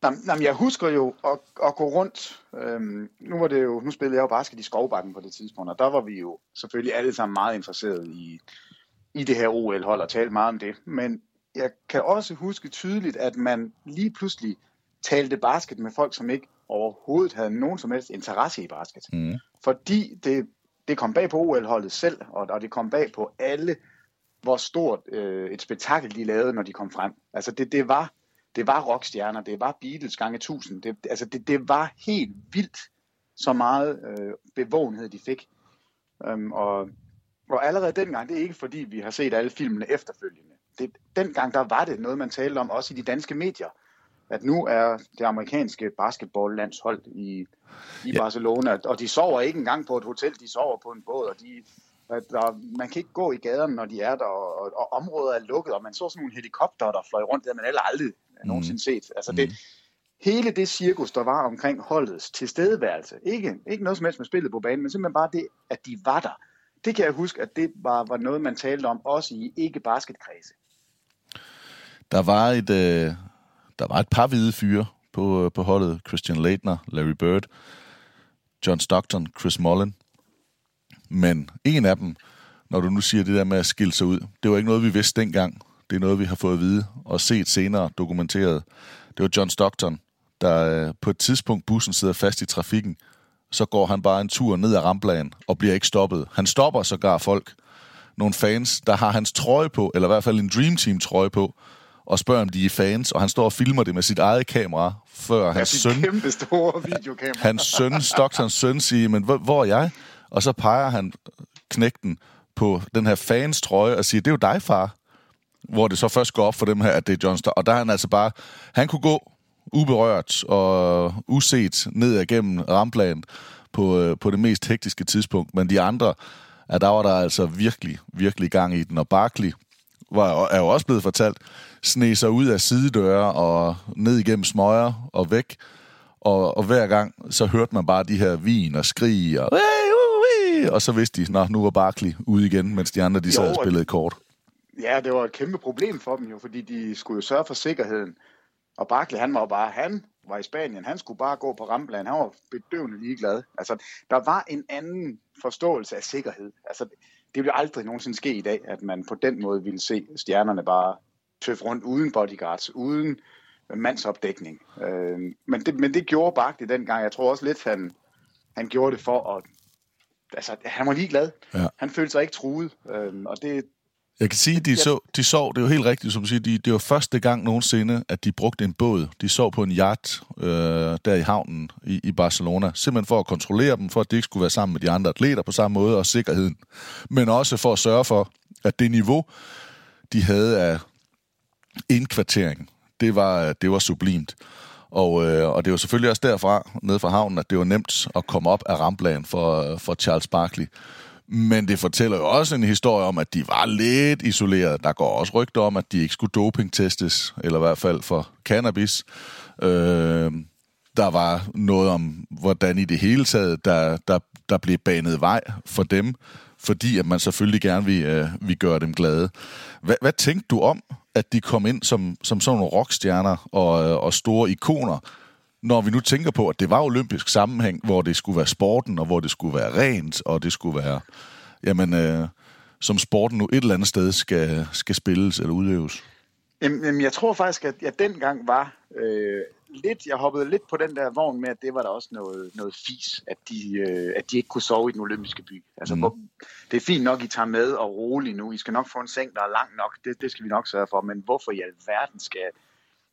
Jamen, jeg husker jo at, at gå rundt. Øhm, nu var det jo, nu spillede jeg jo basket i Skovbakken på det tidspunkt, og der var vi jo selvfølgelig alle sammen meget interesserede i, i det her OL-hold og talte meget om det. Men jeg kan også huske tydeligt, at man lige pludselig talte basket med folk, som ikke overhovedet havde nogen som helst interesse i basket. Mm. Fordi det, det kom bag på OL-holdet selv, og, og det kom bag på alle, hvor stort øh, et spektakel de lavede, når de kom frem. Altså det, det var det var rockstjerner, det var Beatles gange tusind. Det, altså det, det var helt vildt, så meget øh, bevågenhed de fik. Um, og, og allerede dengang, det er ikke fordi, vi har set alle filmene efterfølgende. Det, dengang der var det noget, man talte om, også i de danske medier, at nu er det amerikanske basketballlandshold i, i ja. Barcelona, og de sover ikke engang på et hotel, de sover på en båd, og de, der, man kan ikke gå i gaderne, når de er der, og, og, og området er lukket, og man så sådan nogle helikopter, der fløj rundt, der man heller aldrig mm. nogensinde set. Altså det, mm. hele det cirkus, der var omkring holdets tilstedeværelse, ikke, ikke noget som helst med spillet på banen, men simpelthen bare det, at de var der. Det kan jeg huske, at det var, var noget, man talte om, også i ikke-basketkredse. Der var et, øh, der var et par hvide fyre på, på holdet. Christian Leitner, Larry Bird, John Stockton, Chris Mullen. Men en af dem, når du nu siger det der med at skille sig ud, det var ikke noget, vi vidste dengang. Det er noget, vi har fået at vide og set senere dokumenteret. Det var John Stockton, der øh, på et tidspunkt bussen sidder fast i trafikken. Så går han bare en tur ned ad rampladen og bliver ikke stoppet. Han stopper sågar folk. Nogle fans, der har hans trøje på, eller i hvert fald en Dream Team trøje på, og spørger, om de er fans, og han står og filmer det med sit eget kamera, før ja, hans søn... kæmpe store videokamera. hans søn, Stocktons søn, siger, men hvor, hvor er jeg? Og så peger han knægten på den her fans trøje og siger, det er jo dig, far. Hvor det så først går op for dem her, at det er John Stockton. Og der er han altså bare... Han kunne gå uberørt og uset ned igennem ramplanen, på, øh, på det mest hektiske tidspunkt. Men de andre, ja, der var der altså virkelig, virkelig gang i den. Og Barkley var, er jo også blevet fortalt, sne sig ud af sidedøre og ned igennem smøger og væk. Og, og hver gang, så hørte man bare de her vin og skrig og... Og så vidste de, at nu var Barkley ude igen, mens de andre de sad og spillede kort. Ja, det var et kæmpe problem for dem jo, fordi de skulle jo sørge for sikkerheden. Og Barkley, han var bare, han var i Spanien, han skulle bare gå på ramplan, han var bedøvende ligeglad. Altså, der var en anden forståelse af sikkerhed. Altså, det ville aldrig nogensinde ske i dag, at man på den måde ville se stjernerne bare tøffe rundt uden bodyguards, uden mandsopdækning. Øh, men, det, men det gjorde Barkley dengang. Jeg tror også lidt, han, han gjorde det for at... Altså, han var ligeglad. Ja. Han følte sig ikke truet. Øh, og det, jeg kan sige, de, så, de sov, det er jo helt rigtigt, som du siger, de, det var første gang nogensinde, at de brugte en båd. De sov på en yacht øh, der i havnen i, i Barcelona, simpelthen for at kontrollere dem, for at de ikke skulle være sammen med de andre atleter på samme måde, og sikkerheden. Men også for at sørge for, at det niveau, de havde af indkvartering, det var, det var sublimt. Og, øh, og det var selvfølgelig også derfra, ned fra havnen, at det var nemt at komme op af ramplanen for, for Charles Barkley. Men det fortæller jo også en historie om, at de var lidt isoleret. Der går også rygter om, at de ikke skulle dopingtestes, eller i hvert fald for cannabis. Øh, der var noget om, hvordan i det hele taget, der, der, der blev banet vej for dem, fordi at man selvfølgelig gerne vil, øh, vil gøre dem glade. Hvad, hvad tænkte du om, at de kom ind som, som sådan nogle rockstjerner og, øh, og store ikoner, når vi nu tænker på, at det var olympisk sammenhæng, hvor det skulle være sporten, og hvor det skulle være rent, og det skulle være, jamen, øh, som sporten nu et eller andet sted skal, skal spilles eller udøves? Jamen, jeg tror faktisk, at jeg dengang var øh, lidt, jeg hoppede lidt på den der vogn med, at det var der også noget, noget fis, at de, øh, at de ikke kunne sove i den olympiske by. Altså, mm. hvor, det er fint nok, I tager med og roligt nu. I skal nok få en seng, der er lang nok. Det, det skal vi nok sørge for. Men hvorfor i alverden skal,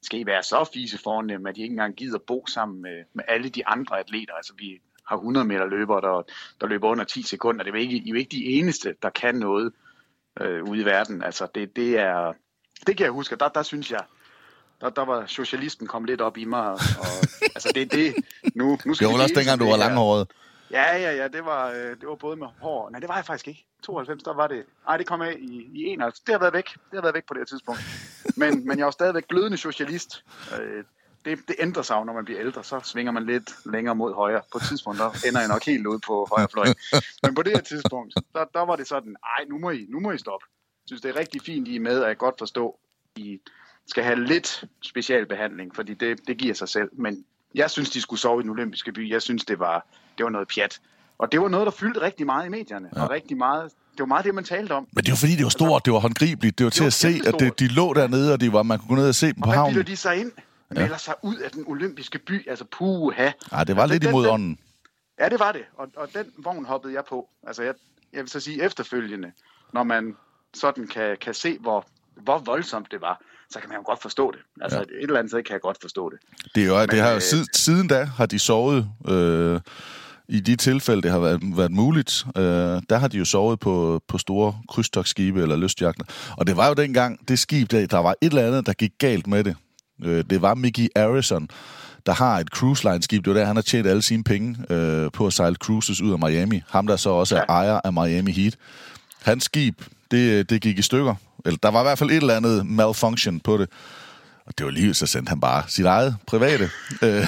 skal I være så fise fornemme, at I ikke engang gider bo sammen med, med alle de andre atleter? Altså, vi har 100 meter løbere, der, der løber under 10 sekunder. Det er jo ikke, I er jo ikke de eneste, der kan noget øh, ude i verden. Altså, det, det er... Det kan jeg huske, der, der synes jeg, der, der var socialisten kom lidt op i mig. Og, altså det, det, nu, nu skal det var også dengang, du var langhåret. Ja, ja, ja, det var, øh, det var både med hår. Nej, det var jeg faktisk ikke. 92, der var det. Nej, det kom af i, i 91. Det har været væk. Det har været væk på det her tidspunkt. Men, men jeg var stadigvæk glødende socialist. Øh, det, det ændrer sig når man bliver ældre. Så svinger man lidt længere mod højre. På et tidspunkt, der ender jeg nok helt ude på højre fløj. Men på det her tidspunkt, der, der var det sådan, ej, nu må I, nu må I stoppe. Jeg synes, det er rigtig fint, I er med, og jeg godt forstå, I skal have lidt specialbehandling, fordi det, det giver sig selv. Men jeg synes, de skulle sove i den olympiske by. Jeg synes, det var, det var noget pjat. Og det var noget, der fyldte rigtig meget i medierne. Ja. Og rigtig meget, det var meget det, man talte om. Men det var fordi, det var stort, altså, det var håndgribeligt. Det var det til var at se, at det, de lå dernede, og de var, man kunne gå ned og se dem og på havnen. Og de sig ind? Melder ja. sig ud af den olympiske by, altså puha. Ja, det var altså, lidt den, imod den, ånden. Ja, det var det. Og, og den vogn hoppede jeg på. Altså, jeg, jeg vil så sige efterfølgende, når man sådan kan, kan se, hvor, hvor voldsomt det var, så kan man jo godt forstå det. Altså ja. et eller andet sted kan jeg godt forstå det. Det er jo, Men, det har, øh, siden, siden da har de sovet... Øh, i de tilfælde, det har været, været muligt, øh, der har de jo sovet på, på store krydstogsskibe eller lystjagter. Og det var jo dengang, det skib, der, der var et eller andet, der gik galt med det. Øh, det var Mickey Arison, der har et cruise line skib. Det var der, han har tjent alle sine penge øh, på at sejle cruises ud af Miami. Ham, der så også er ejer af Miami Heat. Hans skib, det, det gik i stykker. Eller der var i hvert fald et eller andet malfunction på det. Og det var lige, så sendte han bare sit eget private. Øh,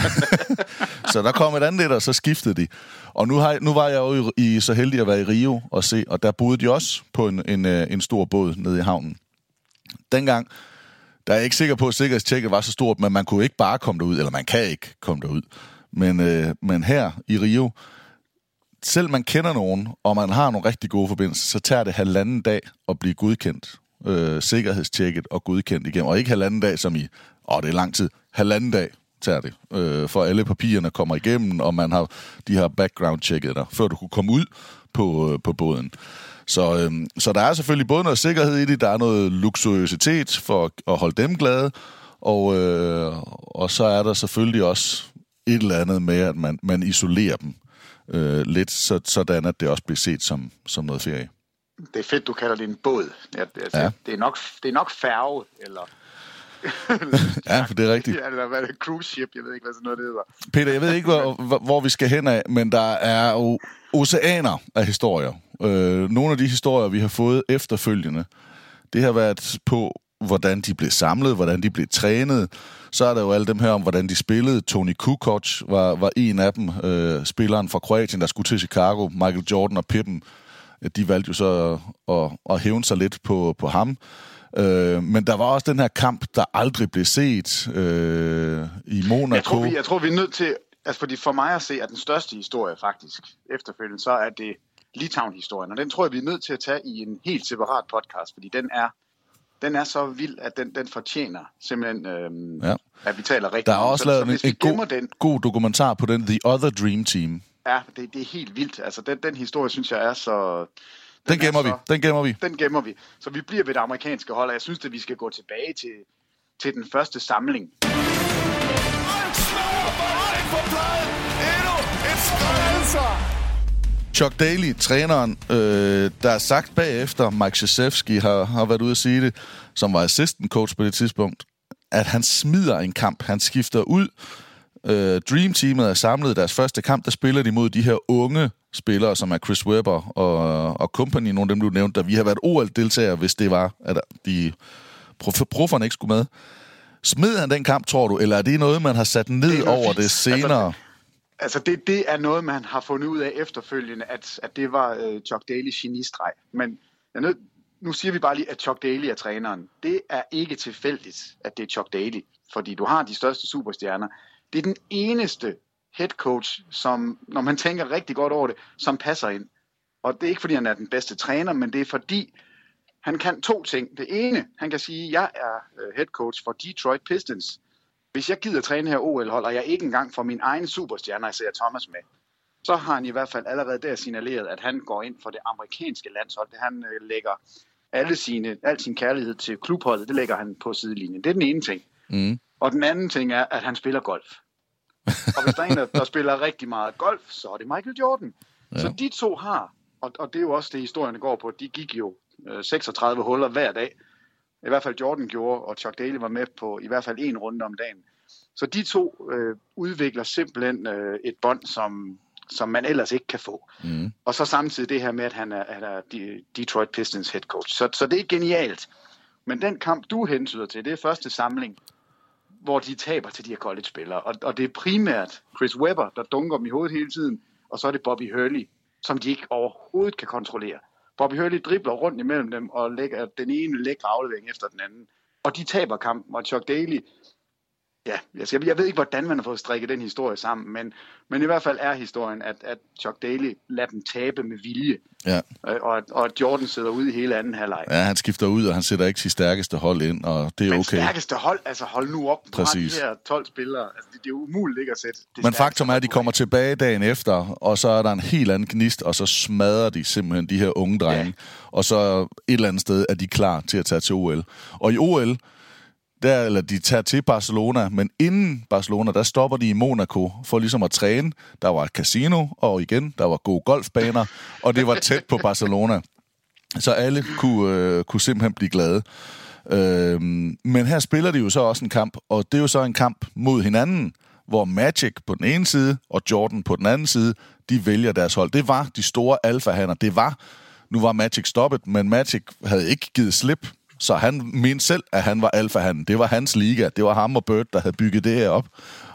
så der kom et andet lidt, og så skiftede de. Og nu, har, nu var jeg jo i, så heldig at være i Rio og se, og der boede de også på en, en, øh, en stor båd nede i havnen. Dengang, der er jeg ikke sikker på, at sikkerhedstjekket var så stort, men man kunne ikke bare komme derud, eller man kan ikke komme derud. Men, øh, men her i Rio, selv man kender nogen, og man har nogle rigtig gode forbindelser, så tager det halvanden dag at blive godkendt. Øh, sikkerhedstjekket og godkendt igennem. Og ikke halvanden dag som i, åh, det er lang tid. Halvanden dag tager det, øh, for alle papirerne kommer igennem, og man har, de har background-tjekket der, før du kunne komme ud på, øh, på båden. Så, øh, så der er selvfølgelig både noget sikkerhed i det, der er noget luksuriøsitet for at holde dem glade, og, øh, og så er der selvfølgelig også et eller andet med, at man, man isolerer dem øh, lidt, så, sådan at det også bliver set som, som noget ferie. Det er fedt, du kalder det en båd. Ja, altså, ja. Det, er nok, det er nok færge, eller ja, for det er rigtigt. Ja, eller hvad er det? Cruise ship, jeg ved ikke, hvad sådan noget det hedder. Peter, jeg ved ikke, hvor, hvor vi skal hen af, men der er jo oceaner af historier. Øh, nogle af de historier, vi har fået efterfølgende, det har været på, hvordan de blev samlet, hvordan de blev trænet. Så er der jo alle dem her om, hvordan de spillede. Tony Kukoc var, var en af dem, øh, spilleren fra Kroatien, der skulle til Chicago. Michael Jordan og Pippen, de valgte jo så at, at, hævne sig lidt på, på ham. Øh, men der var også den her kamp, der aldrig blev set øh, i Monaco. Jeg tror, vi, jeg tror, vi er nødt til... Altså, fordi for mig at se, at den største historie faktisk efterfølgende, så er det Litauen-historien. Og den tror jeg, vi er nødt til at tage i en helt separat podcast, fordi den er den er så vild, at den, den fortjener simpelthen, øhm, ja. at vi taler rigtigt. Der er også så, lavet så, en, en god, den, god dokumentar på den, The Other Dream Team. Ja, det, det er helt vildt. Altså, den, den historie, synes jeg, er så... Den, den gemmer så, vi. Den gemmer vi. Den gemmer vi. Så vi bliver ved det amerikanske hold, og jeg synes, at vi skal gå tilbage til, til den første samling. Chuck Daly, træneren, øh, der er sagt bagefter, Mike Krzyzewski har, har været ude at sige det, som var assistant coach på det tidspunkt, at han smider en kamp. Han skifter ud. Øh, Dream Teamet er samlet deres første kamp, der spiller de mod de her unge spillere, som er Chris Webber og, og company, nogle af dem, du nævnte, der vi har været OL-deltagere, hvis det var, at de prof- profferne ikke skulle med. Smed han den kamp, tror du, eller er det noget, man har sat ned det over det senere? Altså, altså det, det er noget, man har fundet ud af efterfølgende, at, at det var uh, Chuck Daly genistreg. Men jeg nød, nu siger vi bare lige, at Chuck Daly er træneren. Det er ikke tilfældigt, at det er Chuck Daly, fordi du har de største superstjerner. Det er den eneste head coach, som, når man tænker rigtig godt over det, som passer ind. Og det er ikke, fordi han er den bedste træner, men det er fordi, han kan to ting. Det ene, han kan sige, at jeg er øh, head coach for Detroit Pistons. Hvis jeg gider træne her OL-hold, og jeg ikke engang får min egen superstjerne, Isaiah Thomas med, så har han i hvert fald allerede der signaleret, at han går ind for det amerikanske landshold. Han øh, lægger alle sine, al sin kærlighed til klubholdet, det lægger han på sidelinjen. Det er den ene ting. Mm. Og den anden ting er, at han spiller golf. Og hvis der er en, der, spiller rigtig meget golf, så er det Michael Jordan. Ja. Så de to har, og, og det er jo også det, historien går på, de gik jo øh, 36 huller hver dag. I hvert fald Jordan gjorde, og Chuck Daly var med på i hvert fald en runde om dagen. Så de to øh, udvikler simpelthen øh, et bånd, som, som man ellers ikke kan få. Mm. Og så samtidig det her med, at han er, han er Detroit Pistons head coach. Så, så det er genialt. Men den kamp, du hensyder til, det er første samling, hvor de taber til de her college-spillere. Og, og det er primært Chris Webber, der dunker dem i hovedet hele tiden, og så er det Bobby Hurley, som de ikke overhovedet kan kontrollere. Bobby Hurley dribler rundt imellem dem og lægger den ene lækre aflevering efter den anden. Og de taber kampen, og Chuck Daly ja, jeg, jeg ved ikke, hvordan man har fået strikket den historie sammen, men, men i hvert fald er historien, at, at Chuck Daly lader dem tabe med vilje, ja. Og, og at Jordan sidder ude i hele anden halvleg. Ja, han skifter ud, og han sætter ikke sit stærkeste hold ind, og det er men okay. stærkeste hold, altså hold nu op, Præcis. de her 12 spillere, altså det, det er umuligt ikke at sætte det Men faktum er, at de kommer tilbage dagen efter, og så er der en helt anden gnist, og så smadrer de simpelthen de her unge drenge, ja. og så et eller andet sted er de klar til at tage til OL. Og i OL, der, eller de tager til Barcelona, men inden Barcelona, der stopper de i Monaco for ligesom at træne. Der var et casino, og igen, der var gode golfbaner, og det var tæt på Barcelona. Så alle kunne, øh, kunne simpelthen blive glade. Øh, men her spiller de jo så også en kamp, og det er jo så en kamp mod hinanden, hvor Magic på den ene side og Jordan på den anden side, de vælger deres hold. Det var de store alfahander. Det var, nu var Magic stoppet, men Magic havde ikke givet slip så han mente selv, at han var alfahanden. Det var hans liga. Det var ham og Bird, der havde bygget det her op.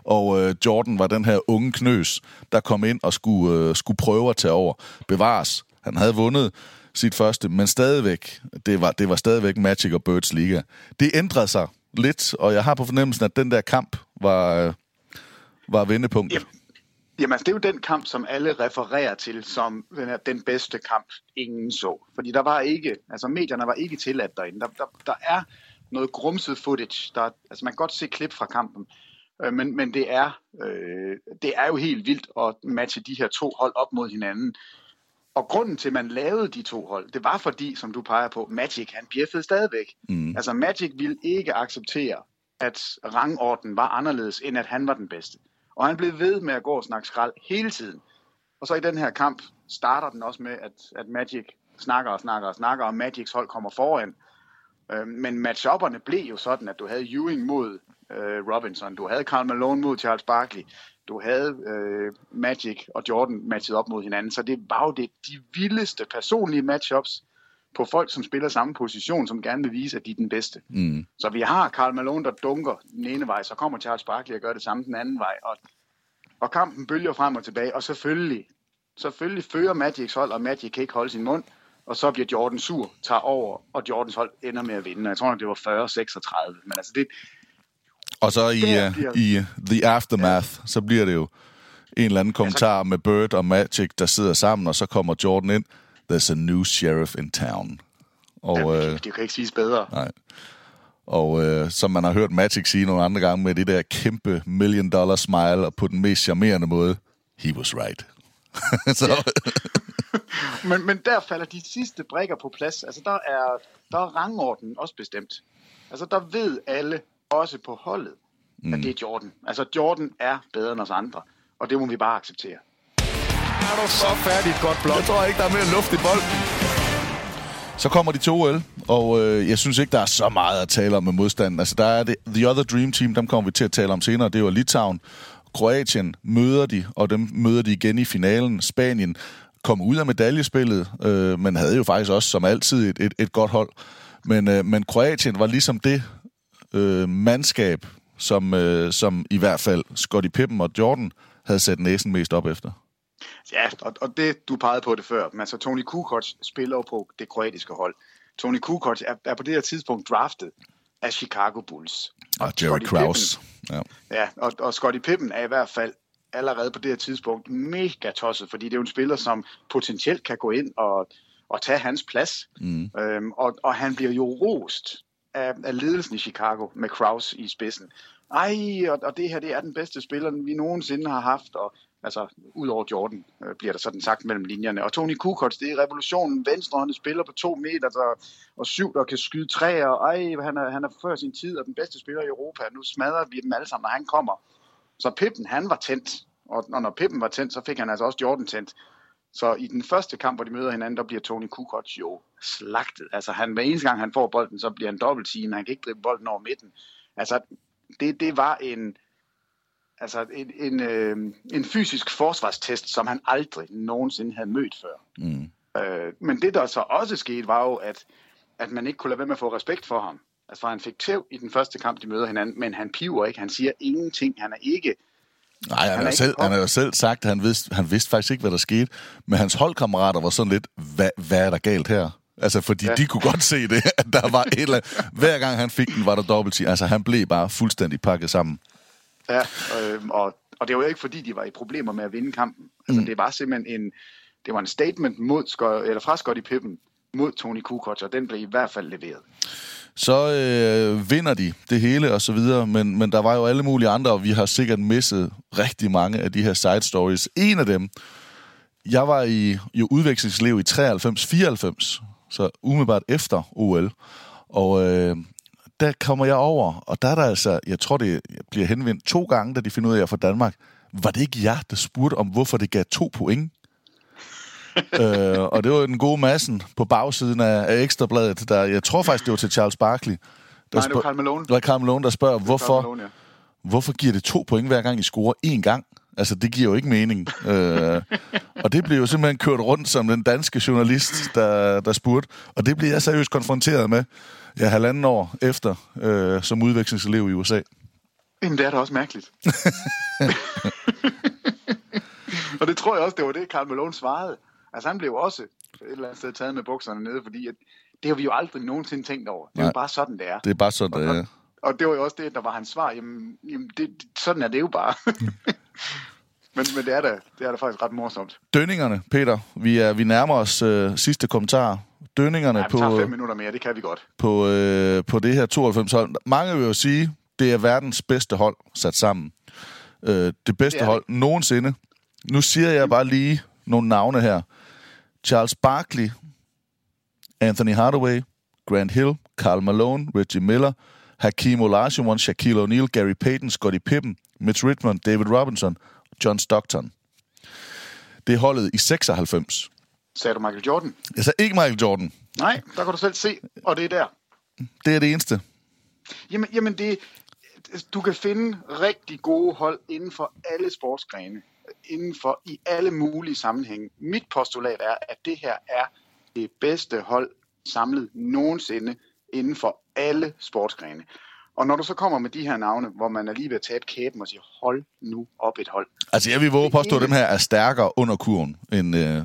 Og øh, Jordan var den her unge knøs, der kom ind og skulle, øh, skulle prøve at tage over. Bevares. Han havde vundet sit første, men stadigvæk, det var, det var stadigvæk Magic og Birds liga. Det ændrede sig lidt, og jeg har på fornemmelsen, at den der kamp var, øh, var vendepunktet. Yep. Jamen, altså, det er jo den kamp, som alle refererer til som den, her, den bedste kamp, ingen så. Fordi der var ikke, altså medierne var ikke tilladt derinde. Der, der, der er noget grumset footage. Der, altså, man kan godt se klip fra kampen. Øh, men, men det, er, øh, det er jo helt vildt at matche de her to hold op mod hinanden. Og grunden til, at man lavede de to hold, det var fordi, som du peger på, Magic, han bjeffede stadigvæk. Mm. Altså, Magic ville ikke acceptere, at rangorden var anderledes, end at han var den bedste. Og han blev ved med at gå og snakke skrald hele tiden. Og så i den her kamp starter den også med, at, at Magic snakker og snakker og snakker, og Magics hold kommer foran. Øh, men matchupperne blev jo sådan, at du havde Ewing mod øh, Robinson, du havde Karl Malone mod Charles Barkley, du havde øh, Magic og Jordan matchet op mod hinanden, så det var jo det, de vildeste personlige matchups på folk, som spiller samme position, som gerne vil vise, at de er den bedste. Mm. Så vi har Karl Malone, der dunker den ene vej, så kommer Charles Barkley og gør det samme den anden vej, og, og kampen bølger frem og tilbage, og selvfølgelig, selvfølgelig fører Magics hold, og Magic kan ikke holde sin mund, og så bliver Jordan sur, tager over, og Jordans hold ender med at vinde. Jeg tror nok, det var 40-36, men altså det... Og så i, uh, bliver... i uh, The Aftermath, ja. så bliver det jo en eller anden kommentar ja, så... med Bird og Magic, der sidder sammen, og så kommer Jordan ind. There's a new sheriff in town. Og, ja, det, det kan ikke siges bedre. Nej. Og øh, som man har hørt Magic sige nogle andre gange med det der kæmpe million dollar smile, og på den mest charmerende måde, he was right. så, men, men der falder de sidste brækker på plads. Altså, der er, der er rangordenen også bestemt. Altså, der ved alle, også på holdet, mm. at det er Jordan. Altså, Jordan er bedre end os andre, og det må vi bare acceptere. Er du så færdigt godt blok? Jeg tror ikke, der er mere luft i bolden. Så kommer de to OL, og øh, jeg synes ikke, der er så meget at tale om med modstanden. Altså, der er det The Other Dream Team, dem kommer vi til at tale om senere. Det var Litauen. Kroatien møder de, og dem møder de igen i finalen. Spanien kom ud af medaljespillet, øh, men havde jo faktisk også som altid et, et, et godt hold. Men, øh, men Kroatien var ligesom det øh, mandskab, som, øh, som i hvert fald Scottie Pippen og Jordan havde sat næsen mest op efter. Ja, og, og det, du pegede på det før. Men altså, Tony Kukoc spiller jo på det kroatiske hold. Tony Kukoc er, er på det her tidspunkt draftet af Chicago Bulls. Og, og Jerry Krause. Ja, ja og, og Scottie Pippen er i hvert fald allerede på det her tidspunkt mega tosset, fordi det er jo en spiller, som potentielt kan gå ind og, og tage hans plads. Mm. Øhm, og, og han bliver jo rost af, af ledelsen i Chicago med Kraus i spidsen. Ej, og, og det her det er den bedste spiller, vi nogensinde har haft, og altså udover Jordan, øh, bliver der sådan sagt mellem linjerne. Og Tony Kukoc, det er revolutionen, venstrehåndet spiller på to meter der, og syv, der kan skyde træer. Ej, han er, han er før sin tid og den bedste spiller i Europa. Nu smadrer vi dem alle sammen, når han kommer. Så Pippen, han var tændt. Og, og når Pippen var tændt, så fik han altså også Jordan tændt. Så i den første kamp, hvor de møder hinanden, der bliver Tony Kukoc jo slagtet. Altså han, hver eneste gang han får bolden, så bliver han dobbelt team. Han kan ikke drive bolden over midten. Altså det, det var en, altså en, en, øh, en fysisk forsvarstest, som han aldrig nogensinde havde mødt før. Mm. Øh, men det, der så også skete, var jo, at, at man ikke kunne lade være med at få respekt for ham. Altså, han fik tæv i den første kamp, de møder hinanden, men han piver ikke. Han siger ingenting. Han er ikke... Nej, han, han, er selv, han har jo selv sagt, at han vidste, han vidste faktisk ikke, hvad der skete. Men hans holdkammerater var sådan lidt, hvad, hvad er der galt her? Altså, fordi ja. de kunne godt se det, at der var et eller andet. Hver gang han fik den, var der dobbelt Altså, han blev bare fuldstændig pakket sammen. Ja, øh, og, og det var jo ikke, fordi de var i problemer med at vinde kampen. Altså, mm. det var simpelthen en, det var en statement mod, eller fra Scottie Pippen mod Tony Kukoc, og den blev i hvert fald leveret så øh, vinder de det hele og så videre, men, men der var jo alle mulige andre, og vi har sikkert misset rigtig mange af de her side stories. En af dem, jeg var i jo udvekslingsliv i 93-94, så umiddelbart efter OL, og øh, der kommer jeg over, og der er der altså, jeg tror det bliver henvendt to gange, da de finder ud af, at jeg er fra Danmark. Var det ikke jer, der spurgte om, hvorfor det gav to point? øh, og det var den gode massen på bagsiden af, af Ekstrabladet. Der, jeg tror faktisk, det var til Charles Barkley. Der Nej, det var Carl Malone. Det var Carl Malone, der spørger, hvorfor, Malone, ja. hvorfor giver det to point hver gang, I scorer én gang? Altså, det giver jo ikke mening. øh, og det blev jo simpelthen kørt rundt som den danske journalist, der, der spurgte. Og det blev jeg seriøst konfronteret med, ja, halvanden år efter, øh, som udvekslingselev i USA. Jamen, det er da også mærkeligt. og det tror jeg også, det var det, Carl Malone svarede. Altså han blev også et eller andet sted taget med bukserne nede, fordi at, det har vi jo aldrig nogensinde tænkt over. Det er Nej, jo bare sådan, det er. Det er bare sådan, det er. Og, og det var jo også det, der var hans svar. Jamen, jamen det, sådan er det jo bare. men, men det er da, det er da faktisk ret morsomt. Dønningerne, Peter. Vi, er, vi nærmer os øh, sidste kommentar. Dønningerne ja, på... tager fem minutter mere, det kan vi godt. På, øh, på det her 92 hold. Mange vil jo sige, det er verdens bedste hold sat sammen. Øh, det bedste det hold det. nogensinde. Nu siger jeg bare lige nogle navne her. Charles Barkley, Anthony Hardaway, Grant Hill, Karl Malone, Reggie Miller, Hakeem Olajuwon, Shaquille O'Neal, Gary Payton, Scottie Pippen, Mitch Richmond, David Robinson John Stockton. Det er holdet i 96. Sagde du Michael Jordan? Jeg sagde ikke Michael Jordan. Nej, der kan du selv se, og det er der. Det er det eneste. Jamen, jamen det, du kan finde rigtig gode hold inden for alle sportsgrene, inden for i alle mulige sammenhænge. Mit postulat er, at det her er det bedste hold samlet nogensinde inden for alle sportsgrene. Og når du så kommer med de her navne, hvor man er lige ved at tabe kæben og siger, hold nu op et hold. Altså jeg vil våge påstå, at dem her er stærkere under kurven end, øh,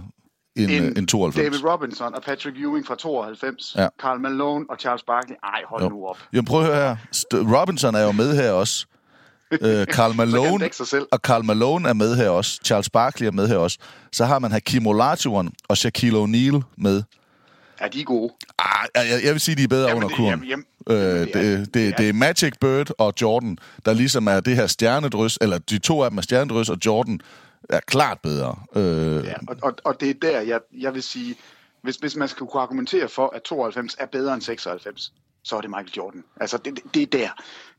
end, end, end 92. David Robinson og Patrick Ewing fra 92, ja. Carl Malone og Charles Barkley. Ej, hold jo. nu op. Jamen prøv at høre her. Robinson er jo med her også. øh, Carl Malone og Carl Malone er med her også. Charles Barkley er med her også. Så har man Hakim Olajuwon og Shaquille O'Neal med. Er de gode? Ah, jeg, jeg vil sige, de er bedre jamen, under kurven. Jamen, jamen, øh, det, det, det, det er Magic Bird og Jordan, der ligesom er det her stjernedrys, eller de to af dem er stjernedrys, og Jordan er klart bedre. Øh, ja, og, og, og det er der, jeg, jeg vil sige, hvis, hvis man skal kunne argumentere for, at 92 er bedre end 96, så er det Michael Jordan. Altså, det, det, det er der.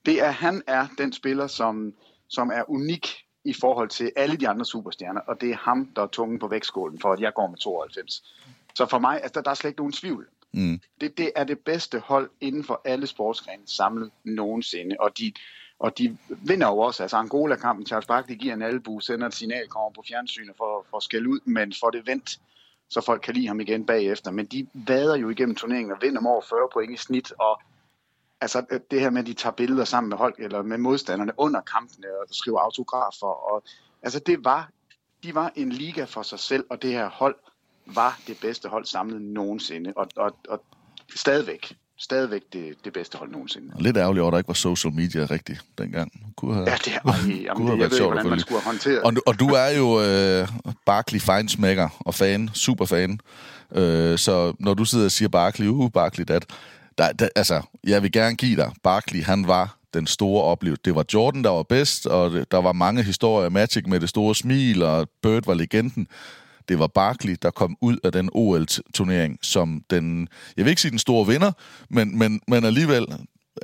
Det er, han er den spiller, som, som er unik i forhold til alle de andre superstjerner, og det er ham, der er tungen på vægtskålen for, at jeg går med 92. Så for mig, altså, der, der er slet ikke nogen tvivl. Mm. Det, det er det bedste hold inden for alle sportsgrene samlet nogensinde, og de, og de vinder jo også. Altså Angola-kampen, Charles Barkley giver en albu, sender et signal, kommer på fjernsynet for, for at skælde ud, men får det vendt, så folk kan lide ham igen bagefter. Men de vader jo igennem turneringen og vinder over 40 point i snit, og altså det her med, at de tager billeder sammen med hold, eller med modstanderne under kampene og skriver autografer, og altså det var, de var en liga for sig selv, og det her hold var det bedste hold samlet nogensinde, og, og, og stadigvæk, stadigvæk det, det bedste hold nogensinde. Lidt ærgerligt over, at der ikke var social media rigtigt dengang. Kunne have, ja, det er, jamen, det, jeg ved sjovt, hvordan man skulle have håndteret og, og du er jo øh, Barkley fejnsmækker og fan, superfan. Øh, så når du sidder og siger Barkley, uh, Barkley dat, der, der, altså, jeg vil gerne give dig, Barkley, han var den store oplevelse. Det var Jordan, der var bedst, og der var mange historier. Magic med det store smil, og Bird var legenden det var Barkley, der kom ud af den OL-turnering som den, jeg vil ikke sige den store vinder, men, men, men alligevel,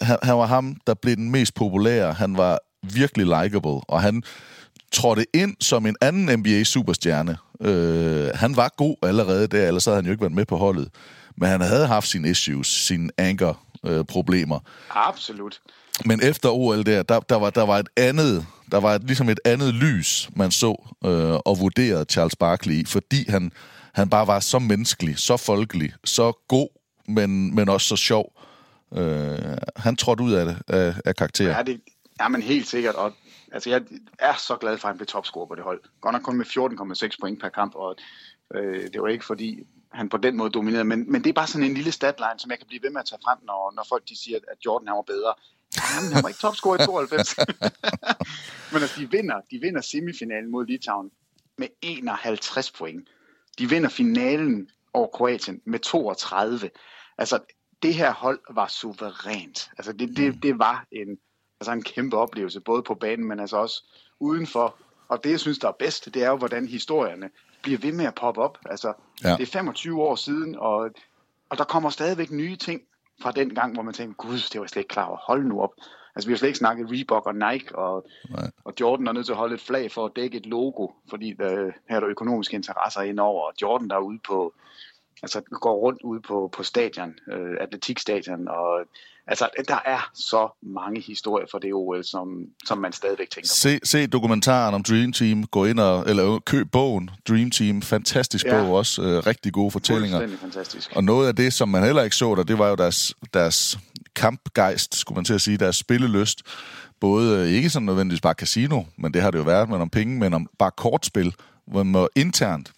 han, han var ham, der blev den mest populære. Han var virkelig likable, og han trådte ind som en anden NBA-superstjerne. Øh, han var god allerede der, ellers havde han jo ikke været med på holdet. Men han havde haft sine issues, sine anger-problemer. Øh, Absolut. Men efter OL der, der, der, var, der var et andet der var et, ligesom et andet lys, man så øh, og vurderede Charles Barkley i, fordi han, han bare var så menneskelig, så folkelig, så god, men, men også så sjov. Øh, han trådte ud af det, af, af karakter. Ja, det, ja, men helt sikkert. Og, altså, jeg er så glad for, at han blev topscorer på det hold. Godt nok kun med 14,6 point per kamp, og øh, det var ikke fordi, han på den måde dominerede, men, men det er bare sådan en lille statline, som jeg kan blive ved med at tage frem, når, når folk de siger, at Jordan han var bedre. Jamen, han var ikke topscorer i 92. Men altså, de vinder, de vinder semifinalen mod Litauen med 51 point. De vinder finalen over Kroatien med 32. Altså, det her hold var suverænt. Altså, det, det, det var en, altså en kæmpe oplevelse, både på banen, men altså også udenfor. Og det, jeg synes, der er bedst, det er jo, hvordan historierne bliver ved med at poppe op. Altså, ja. det er 25 år siden, og, og der kommer stadigvæk nye ting fra den gang, hvor man tænkte, gud, det var jeg slet ikke klar over. Hold nu op. Altså, vi har slet ikke snakket Reebok og Nike, og, og Jordan er nødt til at holde et flag for at dække et logo, fordi der, her er der økonomiske interesser indover, og Jordan der er ude på, altså går rundt ude på, på stadion, øh, atletikstadion, og altså der er så mange historier for det OL, som, som man stadigvæk tænker se, på. Se dokumentaren om Dream Team, gå ind og, eller køb bogen, Dream Team, fantastisk ja. bog også, øh, rigtig gode fortællinger. fantastisk. Og noget af det, som man heller ikke så der, det var jo deres, deres kampgejst, skulle man til at sige, deres spillelyst. Både, øh, ikke sådan nødvendigvis bare casino, men det har det jo været, men om penge, men om bare kortspil, hvor man internt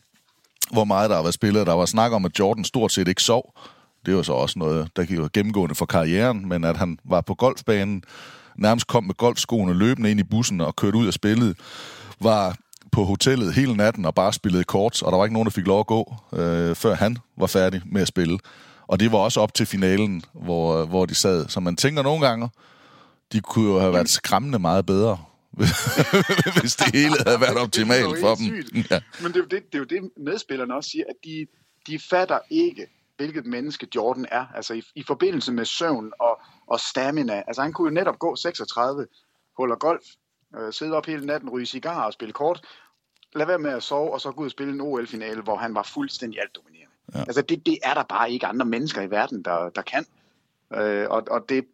hvor meget der har været spillet. Der var snak om, at Jordan stort set ikke sov. Det var så også noget, der gik gennemgående for karrieren, men at han var på golfbanen, nærmest kom med golfskoene løbende ind i bussen og kørte ud af spillet, var på hotellet hele natten og bare spillede kort, og der var ikke nogen, der fik lov at gå, øh, før han var færdig med at spille. Og det var også op til finalen, hvor, hvor de sad. Så man tænker nogle gange, de kunne jo have været skræmmende meget bedre, hvis det hele havde været optimalt for dem. Ja. Men det er, jo det, det er jo det, medspillerne også siger, at de, de fatter ikke, hvilket menneske Jordan er. Altså i, i forbindelse med søvn og, og stamina. Altså han kunne jo netop gå 36 huller golf, øh, sidde op hele natten, ryge cigar og spille kort. Lad være med at sove, og så gå ud og spille en OL-finale, hvor han var fuldstændig altdominerende. Ja. Altså det, det er der bare ikke andre mennesker i verden, der, der kan. Øh, og, og det,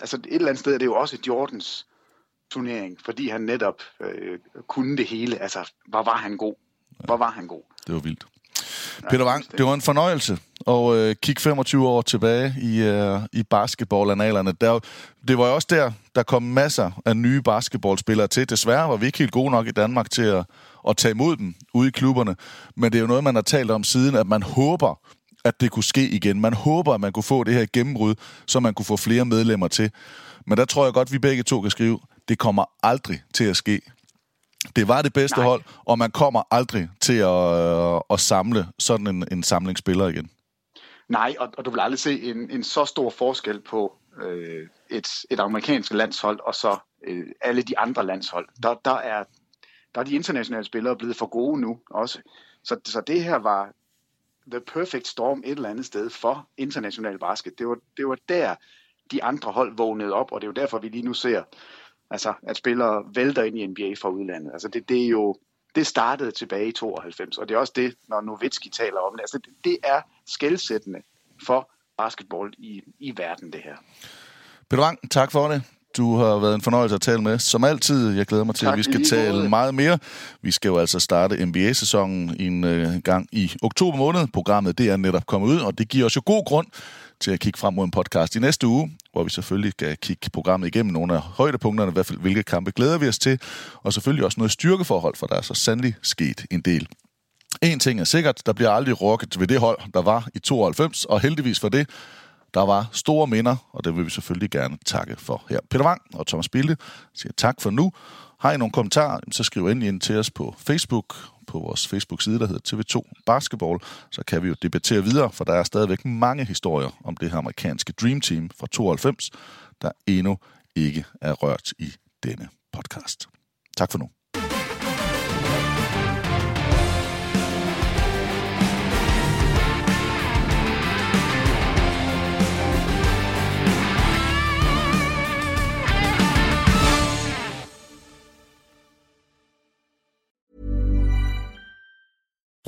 altså et eller andet sted er det jo også Jordans turnering, fordi han netop øh, kunne det hele. Altså, hvor var han god? Hvor var han god? Det var vildt. Peter Wang, det var en fornøjelse at øh, kigge 25 år tilbage i, øh, i basketballanalerne. Der, det var jo også der, der kom masser af nye basketballspillere til. Desværre var vi ikke helt gode nok i Danmark til at, at tage imod dem ude i klubberne. Men det er jo noget, man har talt om siden, at man håber, at det kunne ske igen. Man håber, at man kunne få det her gennembrud, så man kunne få flere medlemmer til. Men der tror jeg godt, vi begge to kan skrive, det kommer aldrig til at ske. Det var det bedste Nej. hold, og man kommer aldrig til at, øh, at samle sådan en, en samling spillere igen. Nej, og, og du vil aldrig se en, en så stor forskel på øh, et, et amerikansk landshold og så øh, alle de andre landshold. Der, der, er, der er de internationale spillere blevet for gode nu også. Så, så det her var the perfect storm et eller andet sted for international basket. Det var, det var der, de andre hold vågnede op, og det er jo derfor, vi lige nu ser Altså, at spillere vælter ind i NBA fra udlandet. Altså, det, det er jo... Det startede tilbage i 92, og det er også det, når Novitski taler om det. Altså, det, det er skældsættende for basketball i, i verden, det her. Peter Wang, tak for det. Du har været en fornøjelse at tale med. Som altid, jeg glæder mig til, tak, at vi skal tale måde. meget mere. Vi skal jo altså starte NBA-sæsonen en øh, gang i oktober måned. Programmet det er netop kommet ud, og det giver os jo god grund til at kigge frem mod en podcast i næste uge, hvor vi selvfølgelig skal kigge programmet igennem nogle af højdepunkterne, i hvert fald hvilke kampe glæder vi os til, og selvfølgelig også noget styrkeforhold, for der er så sandelig sket en del. En ting er sikkert, der bliver aldrig rokket ved det hold, der var i 92, og heldigvis for det, der var store minder, og det vil vi selvfølgelig gerne takke for her. Peter Wang og Thomas Bilde siger tak for nu. Har I nogle kommentarer, så skriv endelig ind til os på Facebook, på vores Facebook-side, der hedder TV2 Basketball, så kan vi jo debattere videre, for der er stadigvæk mange historier om det her amerikanske Dream Team fra 92, der endnu ikke er rørt i denne podcast. Tak for nu.